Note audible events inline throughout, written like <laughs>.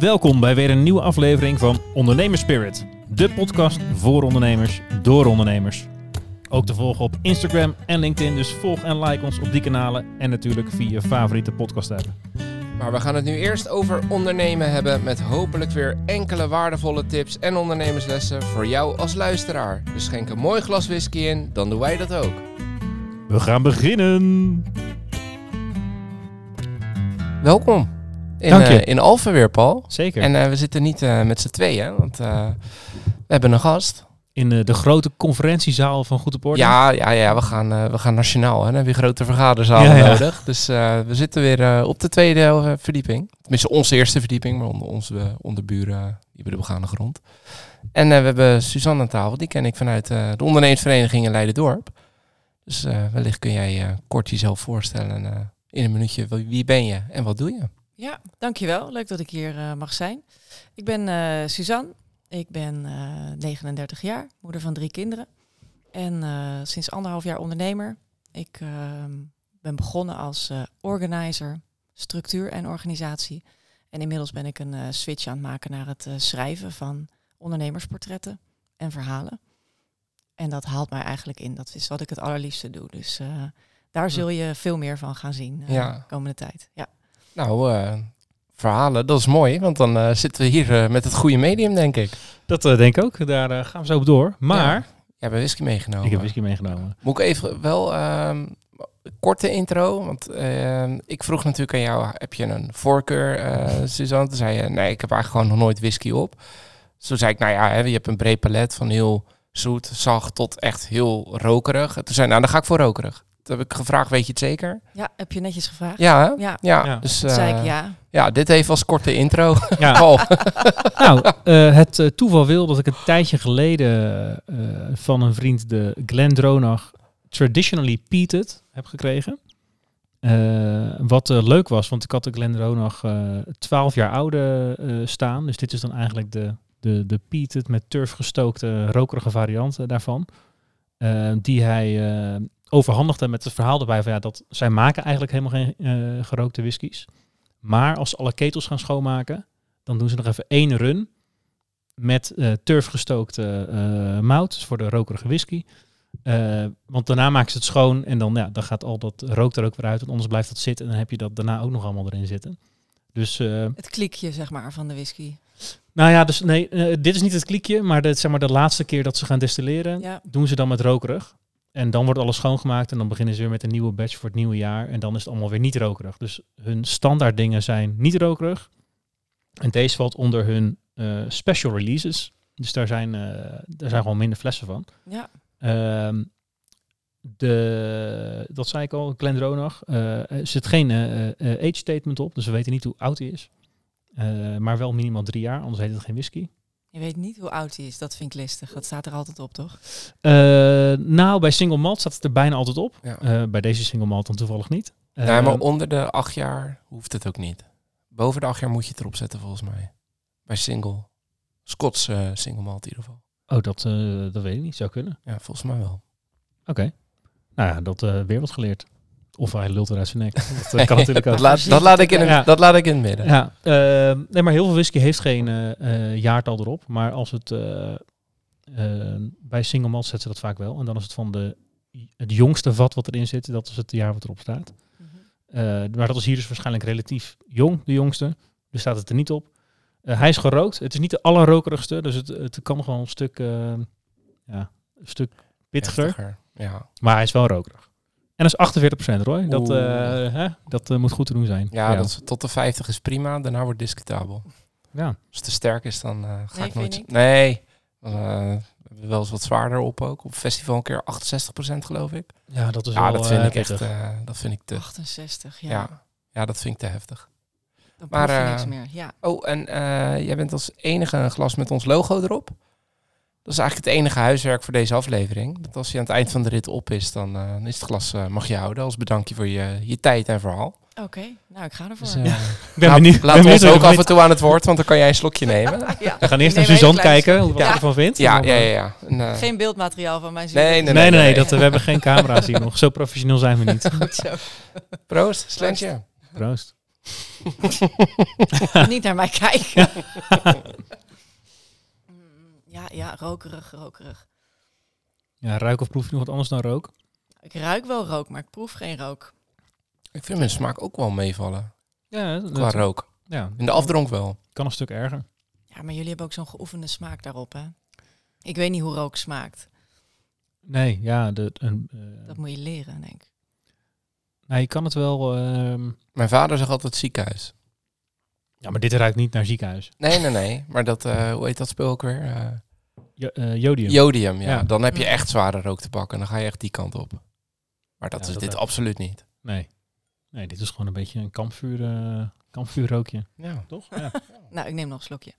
Welkom bij weer een nieuwe aflevering van Ondernemerspirit. De podcast voor ondernemers, door ondernemers. Ook te volgen op Instagram en LinkedIn, dus volg en like ons op die kanalen en natuurlijk via je favoriete podcast app. Maar we gaan het nu eerst over ondernemen hebben met hopelijk weer enkele waardevolle tips en ondernemerslessen voor jou als luisteraar. Dus schenk een mooi glas whisky in, dan doen wij dat ook. We gaan beginnen! Welkom in, Dank je. eh, in Alphen weer, Paul. Zeker. En eh, we zitten niet eh, met z'n tweeën, want we hebben een gast. in de grote conferentiezaal van Goed op Orde. Ja, ja, ja we, gaan, we gaan nationaal. Hè? Dan heb je grote Ja, ja. nodig. Dus we zitten weer op de tweede verdieping. Tenminste, onze eerste verdieping, maar onder onze onder buren, eh, die hebben de begane grond. En we hebben Suzanne aan tafel, die ken ik vanuit de ondernemersvereniging in Leiden-Dorp. Dus wellicht kun jij kort jezelf voorstellen in een minuutje. Wie- ben je en wat doe je? Ja, dankjewel. Leuk dat ik hier eh, mag zijn. Ik ben eh, Suzanne. Ik ben eh, 39 jaar, moeder van drie kinderen. En sinds anderhalf jaar ondernemer. Ik ehm, ben begonnen als organizer, structuur en organisatie. En inmiddels ben ik een switch aan het maken naar het schrijven van ondernemersportretten en verhalen. En dat haalt mij eigenlijk in. Dat is wat ik het allerliefste doe. Dus daar zul je veel meer van gaan zien eh, Ja. de komende tijd. Ja. Nou, eh, verhalen, dat is mooi. Want dan eh, zitten we hier eh, met het goede medium, denk ik. Dat eh, denk ik ook. Daar eh, gaan we zo op door. Maar Ja. Jij hebt whisky meegenomen. ik heb whisky meegenomen. Moet ik even wel ehm, een korte intro? Want ehm, ik vroeg natuurlijk aan jou, heb je een voorkeur, eh <laughs> Suzanne? Toen zei je, nee, ik heb eigenlijk gewoon nog nooit whisky op. Toen zei ik, nou ja, hè, je hebt een breed palet van heel zoet, zacht tot echt heel rokerig. Toen zei je, nou, dan ga ik voor rokerig. Toen heb ik gevraagd, weet je het zeker? Ja, heb je netjes gevraagd? Ja, hè? Ja, Ja, Ja. dus zei eh, ik ja. ja, dit even als korte intro. Ja. <laughs> Paul. <laughs> nou, eh, het eh, toeval wil dat ik een tijdje geleden eh, van een vriend de Glendronach Traditionally Peated heb gekregen. Eh, wat eh, leuk was, want ik had de Glendronach eh 12 jaar oude eh, staan. Dus dit is dan eigenlijk de, de, de Peated met turf gestookte rokerige variant eh, daarvan. Eh, die hij eh, overhandigde met het verhaal erbij van ja, dat zij maken eigenlijk helemaal geen eh, gerookte whiskies. Maar als ze alle ketels gaan schoonmaken, dan doen ze nog even één run met eh turfgestookte eh mout dus voor de rokerige whisky. Want daarna maken ze het schoon en dan, ja, dan gaat al dat rook er ook weer uit. Want anders blijft dat zitten en dan heb je dat daarna ook nog allemaal erin zitten. Dus, Het klikje, zeg maar, van de whisky. nou ja, dus nee, dit is niet het klikje, maar, de, zeg maar de laatste keer dat ze gaan destilleren, Ja. doen ze dan met rokerig. En dan wordt alles schoongemaakt en dan beginnen ze weer met een nieuwe batch voor het nieuwe jaar. En dan is het allemaal weer niet rokerig. Dus hun standaard dingen zijn niet rokerig. En deze valt onder hun eh, special releases. Dus daar zijn, eh, daar zijn gewoon minder flessen van. Ja, Ehm, de, dat zei ik al, Glendronach. Eh er zit geen age statement op, dus we weten niet hoe oud hij is. Maar wel minimaal drie jaar, anders heet het geen whisky. Je weet niet hoe oud hij is. Dat vind ik listig. Dat staat er altijd op, toch? Eh, nou, bij single malt staat het er bijna altijd op. Ja. Eh, bij deze single malt dan toevallig niet. Nee, maar Ehm, onder de acht jaar hoeft het ook niet. Boven de acht jaar moet je het erop zetten, volgens mij. Bij single. Scots eh, single malt in ieder geval. Oh, dat, eh, dat weet ik niet. Zou kunnen. Ja, volgens mij wel. Oké. Nou ja, dat eh, weer wat geleerd. Of hij lult eruit zijn nek. <laughs> Dat kan natuurlijk ook. dat, laat, dat, laat ik in Ja. dat laat ik in het midden. Ja, eh, nee, maar heel veel whisky heeft geen eh, eh, jaartal erop. Maar als het eh, eh, bij single malt zetten ze dat vaak wel. En dan is het van de, het jongste vat wat erin zit, dat is het jaar wat erop staat. Eh, maar dat is hier dus waarschijnlijk relatief jong, de jongste. Dus staat het er niet op. Hij is gerookt. Het is niet de allerrokerigste, dus het, het kan gewoon een stuk, eh, ja, een stuk pittiger. Heftiger. Ja, Maar hij is wel rokerig. En dat is 48% Roy. Dat, eh, hè? dat eh, moet goed te doen zijn. ja, Dat is, tot de 50 is prima. Daarna wordt het discutabel. ja. Als het te sterk is, dan eh, ga Nee, ik nooit... Nee. Dan, eh, we hebben wel eens wat zwaarder op ook. Op festival een keer 68% geloof ik. ja, dat is Ja, wel dat vind ik echt... eh, dat vind ik te... 68, ja. Ja. ja. dat vind ik te heftig. Dan Maar, eh, niks meer. Ja. Oh, en eh, jij bent als enige een glas met ons logo erop. Dat is eigenlijk het enige huiswerk voor deze aflevering. Dat als je aan het eind van de rit op is, dan eh, dan is het glas eh, mag je houden als bedankje voor je, je tijd en verhaal. Oké, nou ik ga ervoor. Dus, eh, <laughs> Ik ben laat, benieuwd. laat ben ons benieuwd ook af en toe aan het woord, want dan kan jij een slokje <laughs> nemen. ja. We gaan eerst naar een Suzanne kijken, hoe wat Ja. ze ervan vindt. Ja, ja, ja. ja. En, Geen beeldmateriaal van mijn Nee, zuur. nee, Nee, nee, nee, nee. dat, we hebben geen <laughs> camera's hier nog. Zo professioneel zijn we niet. Goed zo. Proost, slentje. Proost. Niet naar mij kijken. Ja, rokerig, rokerig. Ja, ruik of proef je nog wat anders dan rook? Ik ruik wel rook, maar ik proef geen rook. Ik vind mijn smaak ook wel meevallen. Ja, dat, Qua rook. ja, In de afdronk wel. kan een stuk erger. Ja, maar jullie hebben ook zo'n geoefende smaak daarop, hè? Ik weet niet hoe rook smaakt. Nee, ja, de, een, eh, Dat moet je leren, denk ik. nou, je kan het wel... ehm, Mijn vader zegt altijd ziekenhuis. ja, maar dit ruikt niet naar ziekenhuis. Nee, nee, nee. Maar dat, eh, hoe heet dat speel ook weer? Eh, Jo- jodium. Jodium, ja. Ja. Dan heb je echt zware rook te pakken. Dan ga je echt die kant op. Maar dat Ja, is dat dit absoluut niet. Nee. Nee, dit is gewoon een beetje een kampvuur, eh, kampvuurrookje. Ja. Toch? Ja. <laughs> Nou, ik neem nog een slokje.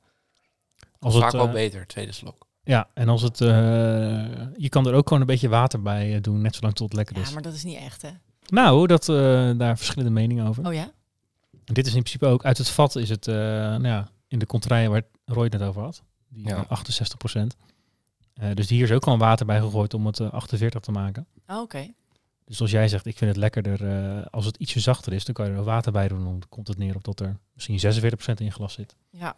Als Vaak het, wel eh, beter, tweede slok. Ja, en als het... eh, je kan er ook gewoon een beetje water bij eh, doen, net zolang tot het lekker Ja, is. maar dat is niet echt, hè? Nou, dat, eh, daar verschillende meningen over. Oh ja? En dit is in principe ook, uit het vat is het, eh, nou ja, in de contraien waar Roy het net over had. Die Ja. eh, 68 procent. Dus hier is ook gewoon water bij gegooid om het eh, 48 te maken. Oh, Oké. Dus als jij zegt, ik vind het lekkerder eh, als het ietsje zachter is, dan kan je er water bij doen. Dan komt het neer op dat er misschien 46% in je glas zit. Ja.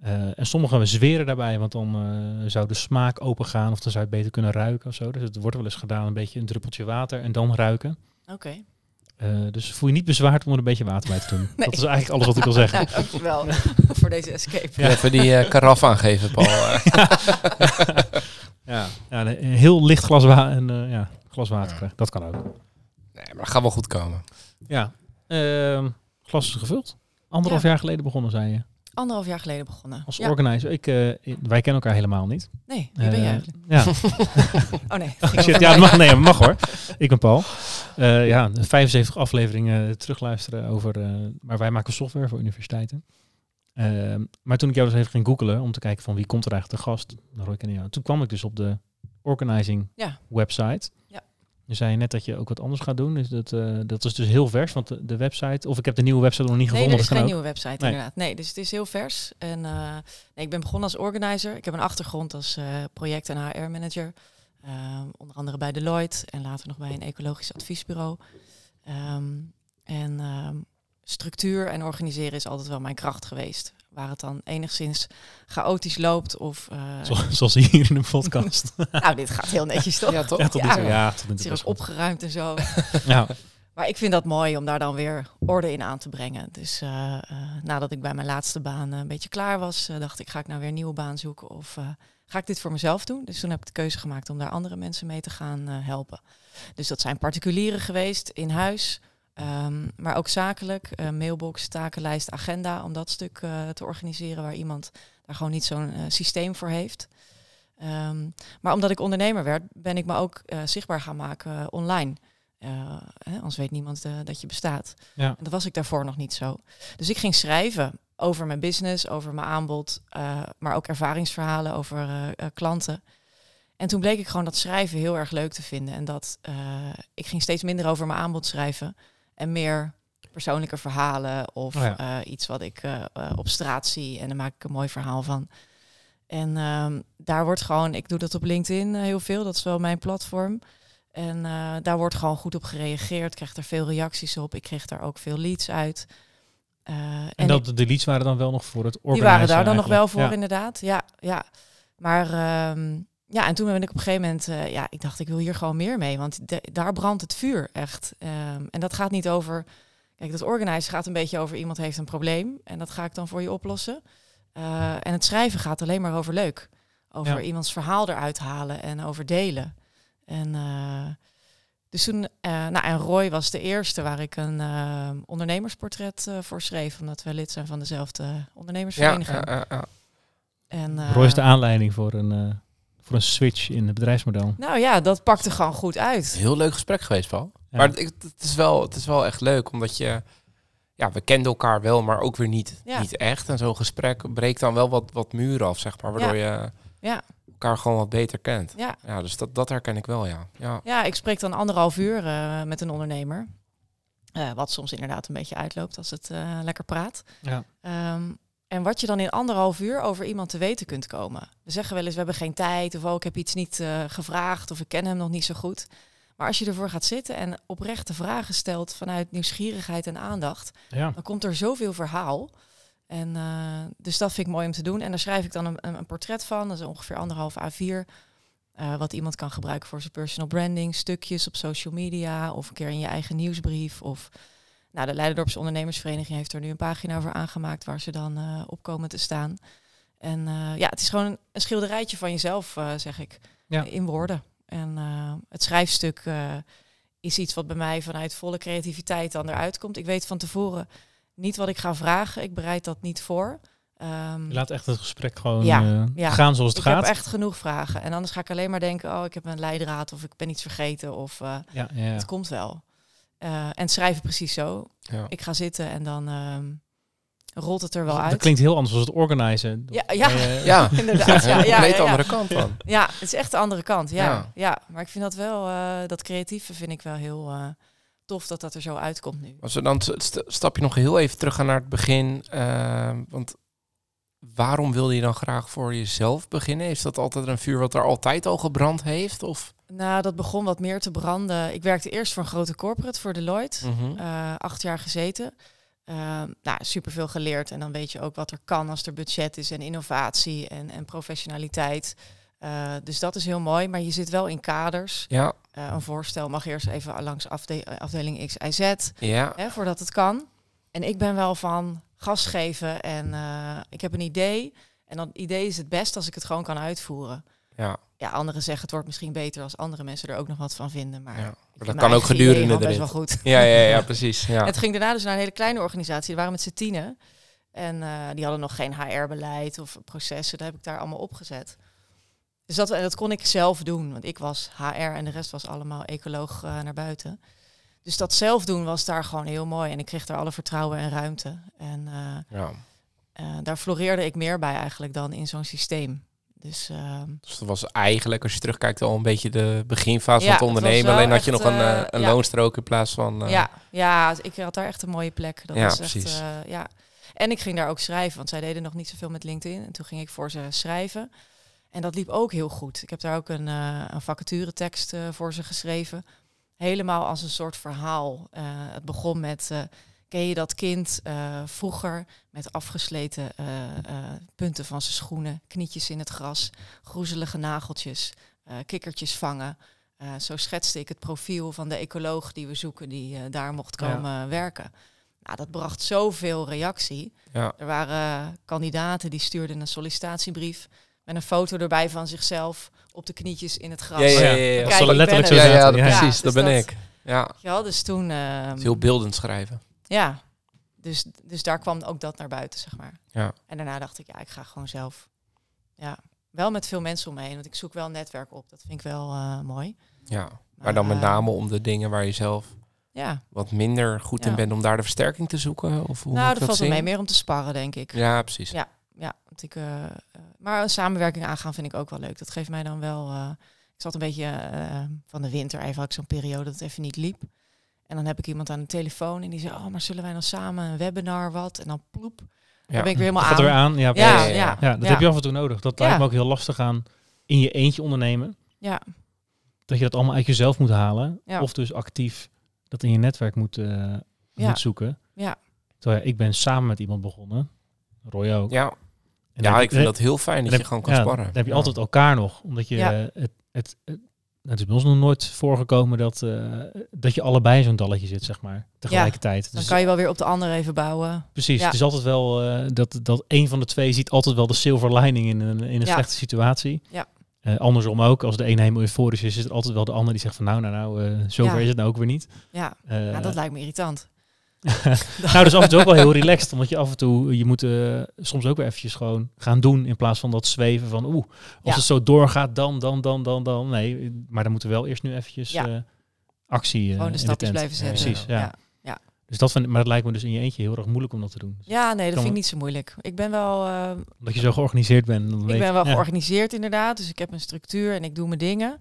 Eh, en sommigen zweren daarbij, want dan eh, zou de smaak open gaan of dan zou je het beter kunnen ruiken of zo. Dus het wordt wel eens gedaan, een beetje een druppeltje water en dan ruiken. Oké. Eh, dus voel je niet bezwaard om er een beetje water bij te doen. <laughs> Nee. Dat is eigenlijk alles wat ik wil zeggen. Ja, <laughs> dankjewel <laughs> voor deze escape. Ja. Even die eh, karaf aangeven, Paul. eh. Ja, ja een heel licht glas, wa en, eh, ja, glas water krijgen. Dat kan ook. nee, maar dat gaat wel goed komen. Ja, Ehm, glas is gevuld. Anderhalf jaar geleden begonnen, zei je. Anderhalf jaar geleden begonnen. Als ja. organizer. Ik, eh, wij kennen elkaar helemaal niet. Nee, wie ben je Eh, eigenlijk? Ja, <laughs> Oh nee. Shit, ja, mag, nee, mag hoor. Ik ben Paul. Eh, ja, 75 afleveringen terugluisteren over... eh, maar wij maken software voor universiteiten. Ehm, maar toen ik jou dus even ging googelen om te kijken van wie komt er eigenlijk te gast. Jou. Toen kwam ik dus op de organizing Ja. website. Ja. Je zei net dat je ook wat anders gaat doen. Dus dat, eh, dat is dus heel vers, want de, de website... Of ik heb de nieuwe website nog niet Nee, gevonden. er is geen ook. nieuwe website Nee. inderdaad. Nee, dus het is heel vers. En eh, nee, ik ben begonnen als organizer. Ik heb een achtergrond als eh, project- en HR-manager. Ehm, onder andere bij Deloitte en later nog bij een ecologisch adviesbureau. Ehm, en structuur en organiseren is altijd wel mijn kracht geweest. Waar het dan enigszins chaotisch loopt of... eh, Zo- Zoals hier in de podcast. <laughs> nou, dit gaat heel netjes toch? Ja, toch? ja, tot nu Ja. toe. Ja, tot nu Het is opgeruimd en zo. <laughs> Ja. Maar ik vind dat mooi om daar dan weer orde in aan te brengen. Dus eh, eh, nadat ik bij mijn laatste baan een beetje klaar was, dacht ik, ga ik nou weer een nieuwe baan zoeken of eh, ga ik dit voor mezelf doen? Dus toen heb ik de keuze gemaakt om daar andere mensen mee te gaan eh, helpen. Dus dat zijn particulieren geweest in huis, ehm, maar ook zakelijk, eh, mailbox, takenlijst, agenda, om dat stuk eh, te organiseren waar iemand daar gewoon niet zo'n eh, systeem voor heeft. Ehm, maar omdat ik ondernemer werd, ben ik me ook zichtbaar gaan maken online. Hè, anders weet niemand dat je bestaat. Ja. En dat was ik daarvoor nog niet zo. Dus ik ging schrijven over mijn business, over mijn aanbod, maar ook ervaringsverhalen over klanten. En toen bleek ik gewoon dat schrijven heel erg leuk te vinden. En dat ik ging steeds minder over mijn aanbod schrijven en meer persoonlijke verhalen of Oh ja. eh, iets wat ik eh, eh, op straat zie en dan maak ik een mooi verhaal van. En ehm, daar wordt gewoon, ik doe dat op LinkedIn heel veel, dat is wel mijn platform. En daar wordt gewoon goed op gereageerd. Ik krijg er veel reacties op. Ik kreeg daar ook veel leads uit. En, ik- dat, de leads waren dan wel nog voor het die organiseren waren daar dan nog wel voor, inderdaad. Ja, ja. Maar ehm, ja, en toen ben ik op een gegeven moment, eh, ja, ik dacht, ik wil hier gewoon meer mee. Want de- daar brandt het vuur echt. Ehm, en dat gaat niet over. Kijk, dat organizen gaat een beetje over iemand heeft een probleem. En dat ga ik dan voor je oplossen. Eh, en het schrijven gaat alleen maar over leuk. Over Ja. iemands verhaal eruit halen en over delen. En eh, dus toen, eh, nou, en Roy was de eerste waar ik een ondernemersportret eh, voor schreef, omdat we lid zijn van dezelfde ondernemersvereniging. ja. En, eh, Roy is de aanleiding voor een, eh, voor een switch in het bedrijfsmodel. nou ja, dat pakte gewoon goed uit. Heel leuk gesprek geweest, Paul. Ja. Maar het, het, is wel, het is wel echt leuk, omdat je... Ja, we kenden elkaar wel, maar ook weer niet, Ja. niet echt. En zo'n gesprek breekt dan wel wat, wat muren af, zeg maar. Waardoor je Ja. elkaar gewoon wat beter kent. Ja. Ja, dus dat, dat herken ik wel, ja. ja. Ja, ik spreek dan anderhalf uur eh, met een ondernemer. Eh, wat soms inderdaad een beetje uitloopt als het eh, lekker praat. Ja. Ehm, en wat je dan in anderhalf uur over iemand te weten kunt komen. We zeggen wel eens, we hebben geen tijd. Of oh, ik heb iets niet eh, gevraagd. Of ik ken hem nog niet zo goed. Maar als je ervoor gaat zitten en oprechte vragen stelt vanuit nieuwsgierigheid en aandacht, Ja. dan komt er zoveel verhaal. En eh, dus dat vind ik mooi om te doen. En daar schrijf ik dan een, een, een portret van. Dat is ongeveer anderhalf A4. eh, wat iemand kan gebruiken voor zijn personal branding. Stukjes op social media of een keer in je eigen nieuwsbrief. Of nou, de Leiderdorpse Ondernemersvereniging heeft er nu een pagina voor aangemaakt waar ze dan eh, op komen te staan. En eh, ja, het is gewoon een, een schilderijtje van jezelf, eh, zeg ik, Ja. in woorden. En het schrijfstuk is iets wat bij mij vanuit volle creativiteit dan eruit komt. Ik weet van tevoren niet wat ik ga vragen. Ik bereid dat niet voor. Ehm, Je laat echt het gesprek gewoon Ja, ja. gaan zoals het ik gaat. heb echt genoeg vragen. En anders ga ik alleen maar denken, oh, ik heb een leidraad of ik ben iets vergeten of het komt wel. Eh, en schrijven precies zo. Ja. Ik ga zitten en dan ehm, rolt het er wel Dat uit. klinkt heel anders dan het organizen. Ja, ja. Eh, <laughs> Ja, <laughs> <laughs> Inderdaad, ja, een ja, ja, ja. andere kant dan. Ja, het is echt de andere kant. Ja, Ja. ja. maar ik vind dat wel, eh, dat creatieve vind ik wel heel eh, tof dat dat er zo uitkomt nu. Als we dan st- st- stap je nog heel even terug gaan naar het begin. eh, want waarom wilde je dan graag voor jezelf beginnen? Is dat altijd een vuur wat er altijd al gebrand heeft? Of? Nou, dat begon wat meer te branden. Ik werkte eerst voor een grote corporate, voor Deloitte. Eh, acht jaar gezeten. Uh, nou, superveel geleerd. En dan weet je ook wat er kan als er budget is en innovatie en, en professionaliteit. Uh, dus dat is heel mooi. Maar je zit wel in kaders. Ja, Uh, een voorstel mag eerst even langs afde afdeling X, Y, Z, ja, hè, voordat het kan. En ik ben wel van gas geven en uh, ik heb een idee. En dat idee is het best als ik het gewoon kan uitvoeren. ja. Ja, anderen zeggen het wordt misschien beter als andere mensen er ook nog wat van vinden. Maar, ja. Maar dat kan ook gedurende de best wel goed. Ja, ja, ja, <laughs> precies. Ja. Het ging daarna dus naar een hele kleine organisatie. Die waren met z'n tienen. En uh, die hadden nog geen HR-beleid of processen. Dat heb ik daar allemaal opgezet. Dus dat, dat kon ik zelf doen. Want ik was HR en de rest was allemaal ecoloog uh, naar buiten. Dus dat zelf doen was daar gewoon heel mooi. En ik kreeg daar alle vertrouwen en ruimte. En uh, ja. daar floreerde ik meer bij eigenlijk dan in zo'n systeem. Dus, uh, dus dat was eigenlijk, als je terugkijkt, al een beetje de beginfase ja, van het ondernemen. Alleen had je nog een, een ja. loonstrook in plaats van... Ja, ja, ik had daar echt een mooie plek. Dat ja, was precies. Echt, uh, ja. En ik ging daar ook schrijven, want zij deden nog niet zoveel met LinkedIn. En toen ging ik voor ze schrijven. En dat liep ook heel goed. Ik heb daar ook een, een vacaturetekst uh, voor ze geschreven. Helemaal als een soort verhaal. Uh, het begon met, ken je dat kind vroeger met afgesleten punten van zijn schoenen, knietjes in het gras, groezelige nageltjes, kikkertjes vangen. Zo schetste ik het profiel van de ecoloog die we zoeken, die daar mocht komen ja. werken. Nou, dat bracht zoveel reactie. Ja. Er waren kandidaten die stuurden een sollicitatiebrief met een foto erbij van zichzelf op de knietjes in het gras. Ja, ja, ja. Kijk, letterlijk zo ja, ja, zaten. ja, Ja. precies, dus dat ben dat- ik. Ja, Ja, dus toen... ehm, heel beeldend schrijven. Ja, dus, dus daar kwam ook dat naar buiten, zeg maar. Ja. En daarna dacht ik, ja, ik ga gewoon zelf. Ja, wel met veel mensen om me heen, want ik zoek wel een netwerk op. Dat vind ik wel eh, mooi. Ja, maar dan met eh, name om de dingen waar je zelf Ja, wat minder goed in bent, om daar de versterking te zoeken? Of hoe nou, dat valt wel zien? mee. Meer om te sparren, denk ik. Ja, precies. Ja. Ja, want ik, eh, eh, maar een samenwerking aangaan vind ik ook wel leuk. Dat geeft mij dan wel... eh, ik zat een beetje eh, van de winter, even had ik zo'n periode dat het even niet liep. En dan heb ik iemand aan de telefoon en die zei... Oh, maar zullen wij dan samen een webinar wat? En dan ploep. Dan ben ik weer helemaal gaat aan. er weer aan. Ja, Ja, ja, ja, dat ja. heb je af en toe nodig. Dat lijkt Ja. me ook heel lastig aan in je eentje ondernemen. Ja, Dat je dat allemaal uit jezelf moet halen. Ja. Of dus actief dat in je netwerk moet, Ja. moet zoeken. Ja. Terwijl ja, ik ben samen met iemand begonnen. Roy ook. Ja, En ja ik vind dat heel fijn dat je heb- gewoon kan ja, sparren. Dan heb je Ja. altijd elkaar nog. Omdat je Ja. het, het, het, het is bij ons nog nooit voorgekomen dat, eh, dat je allebei in zo'n dalletje zit, zeg maar. Tegelijkertijd. dan Dus kan je wel weer op de ander even bouwen. Precies, Ja. het is altijd wel eh, dat, dat een van de twee ziet altijd wel de silver lining in een, in een Ja. slechte situatie. Ja. Eh, andersom ook, als de een helemaal euforisch is, is er altijd wel de ander die zegt van nou, nou, nou, eh, zover Ja. is het nou ook weer niet. Ja, nou, dat lijkt me irritant. <laughs> nou, dus af en toe ook wel heel relaxed, omdat je af en toe, je moet eh, soms ook weer eventjes gewoon gaan doen, in plaats van dat zweven van oeh, als Ja. het zo doorgaat, dan, dan, dan, dan, dan. Nee, maar dan moeten we wel eerst nu eventjes Ja. eh, actie eh, Gewoon de stapjes blijven zetten. Precies, ja. ja. Dus dat vind, maar dat lijkt me dus in je eentje heel erg moeilijk om dat te doen. Ja, nee, dat vind ik niet zo moeilijk. Ik ben wel, eh, Omdat je zo georganiseerd bent. Dan weet ik ben wel georganiseerd inderdaad. Dus ik heb een structuur en ik doe mijn dingen.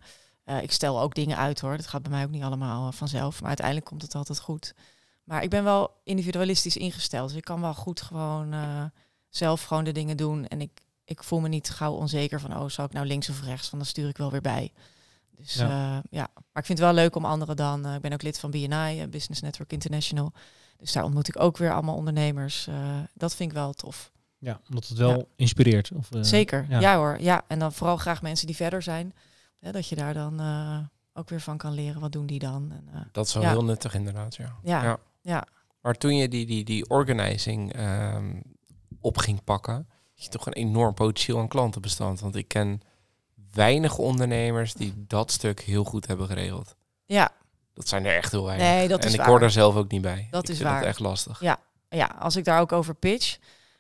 Ik stel ook dingen uit hoor. Dat gaat bij mij ook niet allemaal vanzelf. Maar uiteindelijk komt het altijd goed. Maar ik ben wel individualistisch ingesteld. Dus ik kan wel goed gewoon eh, zelf gewoon de dingen doen. En ik, ik voel me niet gauw onzeker van, oh, zal ik nou links of rechts? Want dan stuur ik wel weer bij. Dus Ja. ja. ja, maar ik vind het wel leuk om anderen dan. eh, ik ben ook lid van BNI, eh, Business Network International. Dus daar ontmoet ik ook weer allemaal ondernemers. eh, dat vind ik wel tof. Ja, omdat het wel Ja. inspireert. Of, eh, Zeker, ja. ja. hoor. Ja, en dan vooral graag mensen die verder zijn. Hè, dat je daar dan eh, ook weer van kan leren. Wat doen die dan? En, eh, Dat is wel Ja. heel nuttig inderdaad, ja. ja, Ja. Maar toen je die, die, die organizing ehm, op ging pakken, had je toch een enorm potentieel aan klantenbestand. Want ik ken weinig ondernemers die dat stuk heel goed hebben geregeld. ja. Dat zijn er echt heel weinig. Nee, dat en is ik waar. hoor daar zelf ook niet bij. Dat ik is vind waar. het echt lastig. Ja. ja, als ik daar ook over pitch,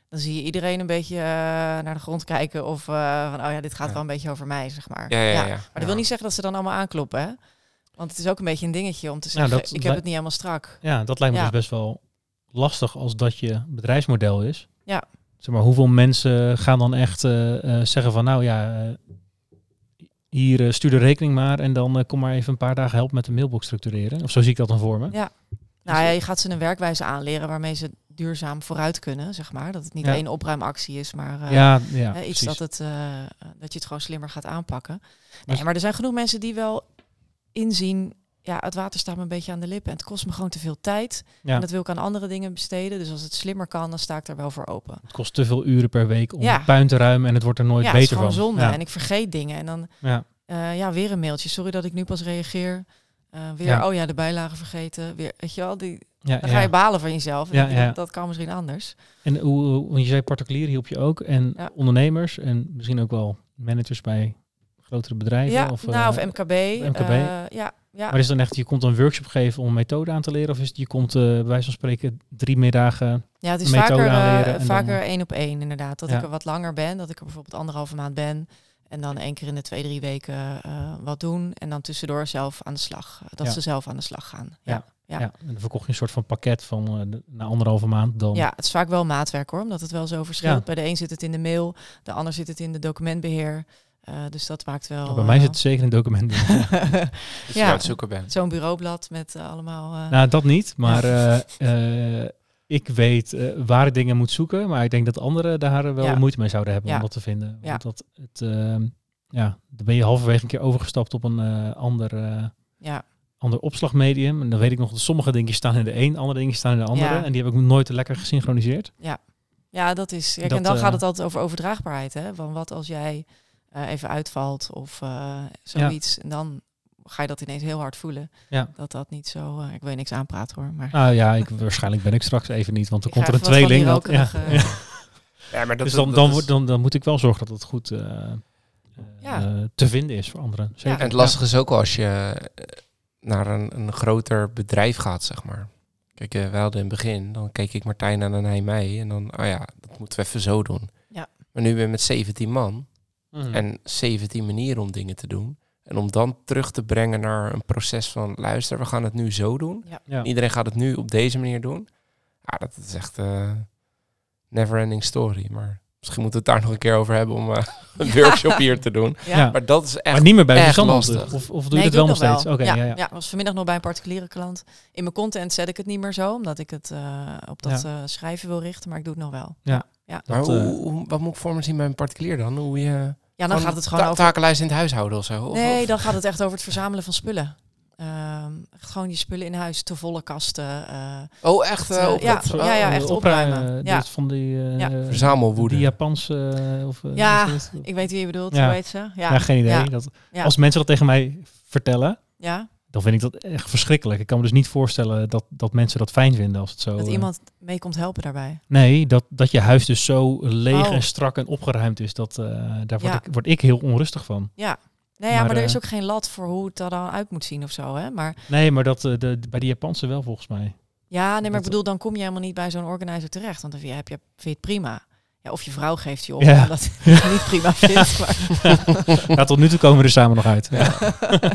dan zie je iedereen een beetje eh, naar de grond kijken. Of eh, van, oh ja, dit gaat Ja. wel een beetje over mij, zeg maar. Ja, ja, ja. Maar dat wil niet zeggen dat ze dan allemaal aankloppen, hè? Want het is ook een beetje een dingetje om te Ja, zeggen, dat ik heb het niet helemaal strak. Ja, dat lijkt me Ja. dus best wel lastig als dat je bedrijfsmodel is. Ja. Zeg maar, hoeveel mensen gaan dan echt eh, eh, zeggen van nou ja, eh, hier stuur de rekening maar en dan kom maar even een paar dagen helpen met de mailbox structureren. Of zo zie ik dat dan voor me. Ja. Nou ja, je gaat ze een werkwijze aanleren waarmee ze duurzaam vooruit kunnen, zeg maar. Dat het niet Ja. één opruimactie is, maar ja, iets precies. dat, het, dat je het gewoon slimmer gaat aanpakken. Maar- Nee, maar er zijn genoeg mensen die wel inzien, ja, het water staat me een beetje aan de lippen en het kost me gewoon te veel tijd. ja. En dat wil ik aan andere dingen besteden. Dus als het slimmer kan, dan sta ik daar wel voor open. Het kost te veel uren per week om Ja. puin te ruimen en het wordt er nooit ja, het is beter gewoon van. zonde. En ik vergeet dingen. En dan, Ja. eh, ja, weer een mailtje. Sorry dat ik nu pas reageer. Eh, weer, oh ja, de bijlagen vergeten. Weer, weet je wel, die, Ja, dan ga je balen van jezelf. Ja. Dat, dat kan misschien anders. En hoe, hoe- want je zei particulier hielp je ook en ondernemers en misschien ook wel managers bij grotere bedrijven. Ja, of, nou, of eh, MKB. MKB. eh, ja, ja. Maar is het dan echt, je komt een workshop geven om een methode aan te leren? Of is het, je komt eh bij wijze van spreken drie middagen... ja, het is vaker, dan- vaker één op één inderdaad. Dat Ja. ik er wat langer ben. Dat ik er bijvoorbeeld anderhalve maand ben. En dan één keer in de twee, drie weken wat doen. En dan tussendoor zelf aan de slag. Dat Ja. ze zelf aan de slag gaan. Ja. Ja. Ja. en dan verkocht je een soort van pakket van de- na anderhalve maand dan... Ja, het is vaak wel maatwerk hoor, omdat het wel zo verschilt. Bij de een zit het in de mail, de ander zit het in de documentbeheer. Eh, dus dat maakt wel. Bij mij eh, zit het zeker in documenten. <laughs> <laughs> Ja. Dus je Ja. het zoeken bent. Zo'n bureaublad met eh, allemaal. eh, nou, dat niet. Maar eh, eh, ik weet eh, waar ik dingen moet zoeken. Maar ik denk dat anderen daar wel Ja. moeite mee zouden hebben om Ja. dat te vinden. Ja. Want dat het, ehm, ja, dan ben je halverwege een keer overgestapt op een eh, ander... eh, ja, ander opslagmedium. En dan weet ik nog dat sommige dingen staan in de een, andere dingen staan in de andere. Ja. En die heb ik nooit lekker gesynchroniseerd. ja, dat is. Kijk, Dat, en dan gaat het altijd over overdraagbaarheid. Hè? Van wat als jij eh, even uitvalt of eh, zoiets. En dan ga je dat ineens heel hard voelen. Ja. Dat dat niet zo. eh, ik wil je niks aanpraten hoor. Maar Nou ja, ik, waarschijnlijk ben ik straks even niet, want er komt er een tweeling. dat- ja, ja. <laughs> Ja, maar dat, Dus dan, dat dan, is- dan, dan moet ik wel zorgen dat het goed eh, eh, Ja. eh, te vinden is voor anderen. Zeker. En het lastige is ook als je naar een, een groter bedrijf gaat, zeg maar. Kijk, eh, we hadden in het begin, dan keek ik Martijn aan en hij mij. En dan, oh ja, dat moeten we even zo doen. Ja. Maar nu ben je met 17 man Mhm. en 17 manieren om dingen te doen. En om dan terug te brengen naar een proces van, luister, we gaan het nu zo doen. ja. Iedereen gaat het nu op deze manier doen. Ja, dat is echt eh never ending story. Maar misschien moeten we het daar nog een keer over hebben om eh, een workshop hier te doen. Maar dat is echt maar niet meer bij lastig. of, of, doe Nee, je het wel nog steeds? Oké, ja, ja, ja. ja, was vanmiddag nog bij een particuliere klant. In mijn content zet ik het niet meer zo, omdat ik het eh, op dat eh, schrijven wil richten, maar ik doe het nog wel. Ja. ja. Maar Dat, hoe, eh, hoe- wat moet ik voor me zien bij een particulier dan? Hoe je Ja, dan gaat het gewoon ta- over. takenlijst in het huishouden of zo? Of, Nee, of- dan gaat het echt over het verzamelen van spullen. Ehm, echt gewoon je spullen in huis, te volle kasten. eh, Oh, echt? eh, eh, op ja. ja, ja, echt opruimen. opruimen. Ja. Van die, eh, Ja. Verzamelwoede. Die Japanse... of, Ja, ik weet wie je bedoelt, Ja. hoe heet ze? Ja, Ja, geen idee. Ja. Dat, Ja. Als mensen dat tegen mij vertellen, ja, dan vind ik dat echt verschrikkelijk. Ik kan me dus niet voorstellen dat, dat mensen dat fijn vinden als het zo... dat eh, iemand mee komt helpen daarbij. Nee, dat, dat je huis dus zo leeg Oh. en strak en opgeruimd is, dat, eh, daar word, Ja. ik, word ik heel onrustig van. Ja. Nee, ja, Maar, maar, er eh, is ook geen lat voor hoe het er dan uit moet zien of zo. Hè? Maar Nee, maar dat, de, de- bij die Japanse wel volgens mij. ja, nee, maar Dat- ik bedoel, dan kom je helemaal niet bij zo'n organizer terecht. Want dan vind je, heb je, vind je het prima. Ja, of je vrouw geeft je op, Ja. omdat je het niet prima vindt. <laughs> Maar, Ja, tot nu toe komen we er samen nog uit. Ja.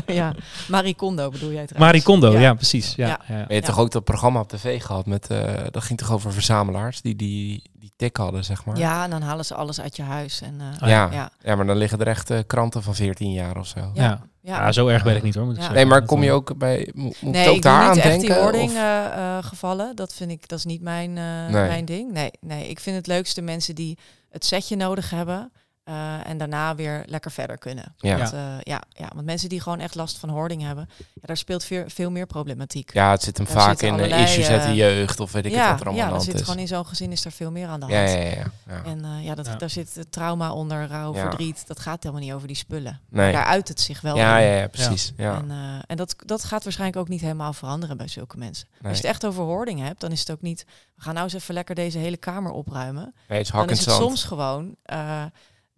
ja, <laughs> Marie Kondo bedoel jij trouwens. Marie Kondo, ja, Ja. precies. Ja, Ja. Maar je hebt Ja. toch ook dat programma op tv gehad met, eh, dat ging toch over verzamelaars die die, die tik hadden, zeg maar. Ja, en dan halen ze alles uit je huis. En, eh, Oh, ja. ja. Ja, maar dan liggen er echt eh, kranten van 14 jaar of zo. Ja. Ja. Zo erg ben ik niet hoor. Moet ik. Nee, maar kom je eh, ook bij, mo- moet Nee, ik ook ik daar aan niet echt denken? die wording of- gevallen. Dat vind ik, dat is niet mijn, eh, Nee. mijn ding. Nee, nee, ik vind het leukste mensen die het setje nodig hebben. Eh, en daarna weer lekker verder kunnen. Ja. Want, eh, ja, ja, want mensen die gewoon echt last van hoarding hebben, ja, daar speelt veel, veel meer problematiek. Ja, het zit hem Daar vaak in eh, allerlei, issues uit de jeugd of weet ik het wat er allemaal ja, aan dan zit is. gewoon in zo'n gezin is er veel meer aan de hand. Ja, ja, ja. En eh, ja, dat, Ja. daar zit het trauma onder, rouw, Ja. verdriet. Dat gaat helemaal niet over die spullen. Nee. Daar uit het zich wel Ja, in. ja, ja, precies. Ja. En, eh, en dat, dat gaat waarschijnlijk ook niet helemaal veranderen bij zulke mensen. Als je het echt over hoarding hebt, dan is het ook niet... we gaan nou eens even lekker deze hele kamer opruimen. Nee, het is Dan hak is het soms gewoon...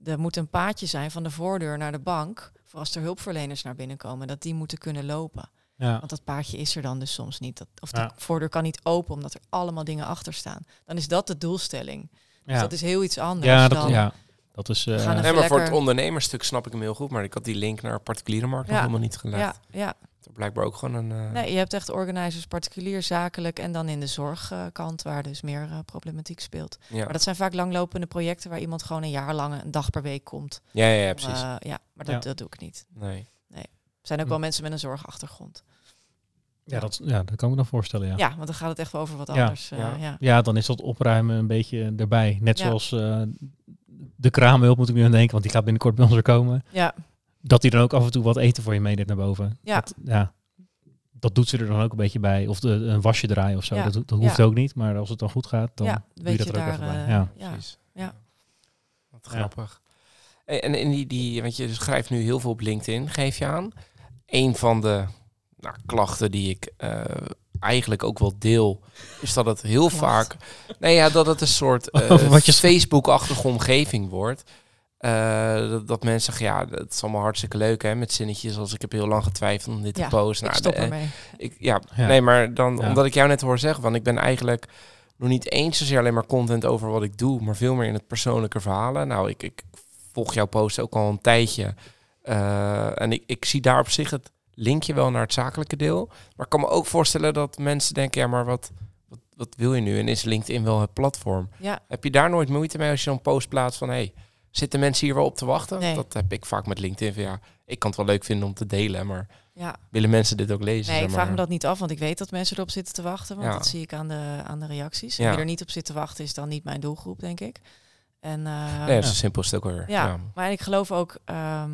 er moet een paadje zijn van de voordeur naar de bank... voor als er hulpverleners naar binnen komen... dat die moeten kunnen lopen. Ja. Want dat paadje is er dan dus soms niet. Dat, of de Ja. voordeur kan niet open omdat er allemaal dingen achter staan. Dan is dat de doelstelling. Dus Ja. dat is heel iets anders ja, dat, dan... ja, dat is... eh, Nee, maar voor het ondernemerstuk snap ik hem heel goed. Maar ik had die link naar particuliere markt nog helemaal niet gelegd. Ja, ja. Blijkbaar ook gewoon een... eh, Nee, je hebt echt organizers, particulier, zakelijk en dan in de zorgkant waar dus meer eh, problematiek speelt. ja. Maar dat zijn vaak langlopende projecten waar iemand gewoon een jaar lang een dag per week komt. ja, ja, ja, precies. eh, ja, maar dat, Ja. dat doe ik niet. nee. Er zijn ook Hm. wel mensen met een zorgachtergrond. ja, dat, ja, dat kan ik me dan voorstellen, ja. Ja, want dan gaat het echt wel over wat Ja. anders. eh, Ja. ja. Ja, dan is dat opruimen een beetje erbij. Net Ja. zoals eh, de kraamhulp moet ik nu aan denken, want die gaat binnenkort bij ons er komen. Ja. Dat die dan ook af en toe wat eten voor je meeneemt naar boven. Ja. Dat, ja. Dat doet ze er dan ook een beetje bij. Of de, een wasje draaien of zo. Ja. Dat, dat hoeft Ja. ook niet. Maar als het dan goed gaat, dan ja, doe je dat je er ook daar. even bij. eh, Ja. ja. Precies. Ja. Wat grappig. Hey, En in die, die, want je schrijft nu heel veel op LinkedIn, geef je aan. Een van de nou, klachten die ik eh, eigenlijk ook wel deel, is dat het heel Klacht. vaak, nee ja, dat het een soort <laughs> eh, je- Facebook-achtige omgeving wordt. Eh, dat, dat mensen zeggen, ja, het is allemaal hartstikke leuk hè, met zinnetjes als ik heb heel lang getwijfeld om dit Ja, te posten. Ik Nou, stop de- ermee. ik, ja, Ja. nee, maar dan, Ja. omdat ik jou net hoor zeggen, want ik ben eigenlijk nog niet eens zozeer alleen maar content over wat ik doe, maar veel meer in het persoonlijke verhalen. Nou, ik, ik volg jouw post ook al een tijdje. Eh, en ik, ik zie daar op zich het linkje wel naar het zakelijke deel. Maar ik kan me ook voorstellen dat mensen denken, ja, maar wat, wat, wat wil je nu? En is LinkedIn wel het platform? Ja, Heb je daar nooit moeite mee als je dan post plaatst van, hey, zitten mensen hier wel op te wachten? Nee. Dat heb ik vaak met LinkedIn. Van, ja, ik kan het wel leuk vinden om te delen, maar ja. willen mensen dit ook lezen? Nee, zeg ik vraag me maar? dat niet af, want ik weet dat mensen erop zitten te wachten. Want Ja. dat zie ik aan de, aan de reacties. Ja. Wie er niet op zit te wachten is dan niet mijn doelgroep, denk ik. En, eh, Nee, dat is een simpel stuk hoor. Ja, maar ik geloof ook ehm,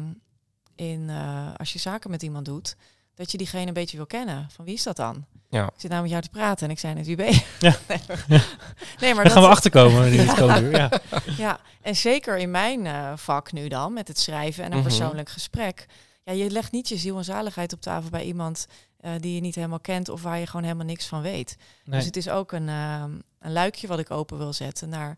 in eh, als je zaken met iemand doet, dat je diegene een beetje wil kennen. Van wie is dat dan? Ja. Ik zit nou met jou te praten en ik zei net wie ben je? Ja. <laughs> nee, maar, nee, maar Daar gaan we achterkomen in <laughs> komende. Ja. ja, en zeker in mijn eh, vak nu dan, met het schrijven en een Mhm. persoonlijk gesprek. Ja, je legt niet je ziel en zaligheid op tafel bij iemand eh, die je niet helemaal kent of waar je gewoon helemaal niks van weet. Nee. Dus het is ook een, ehm, een luikje wat ik open wil zetten naar,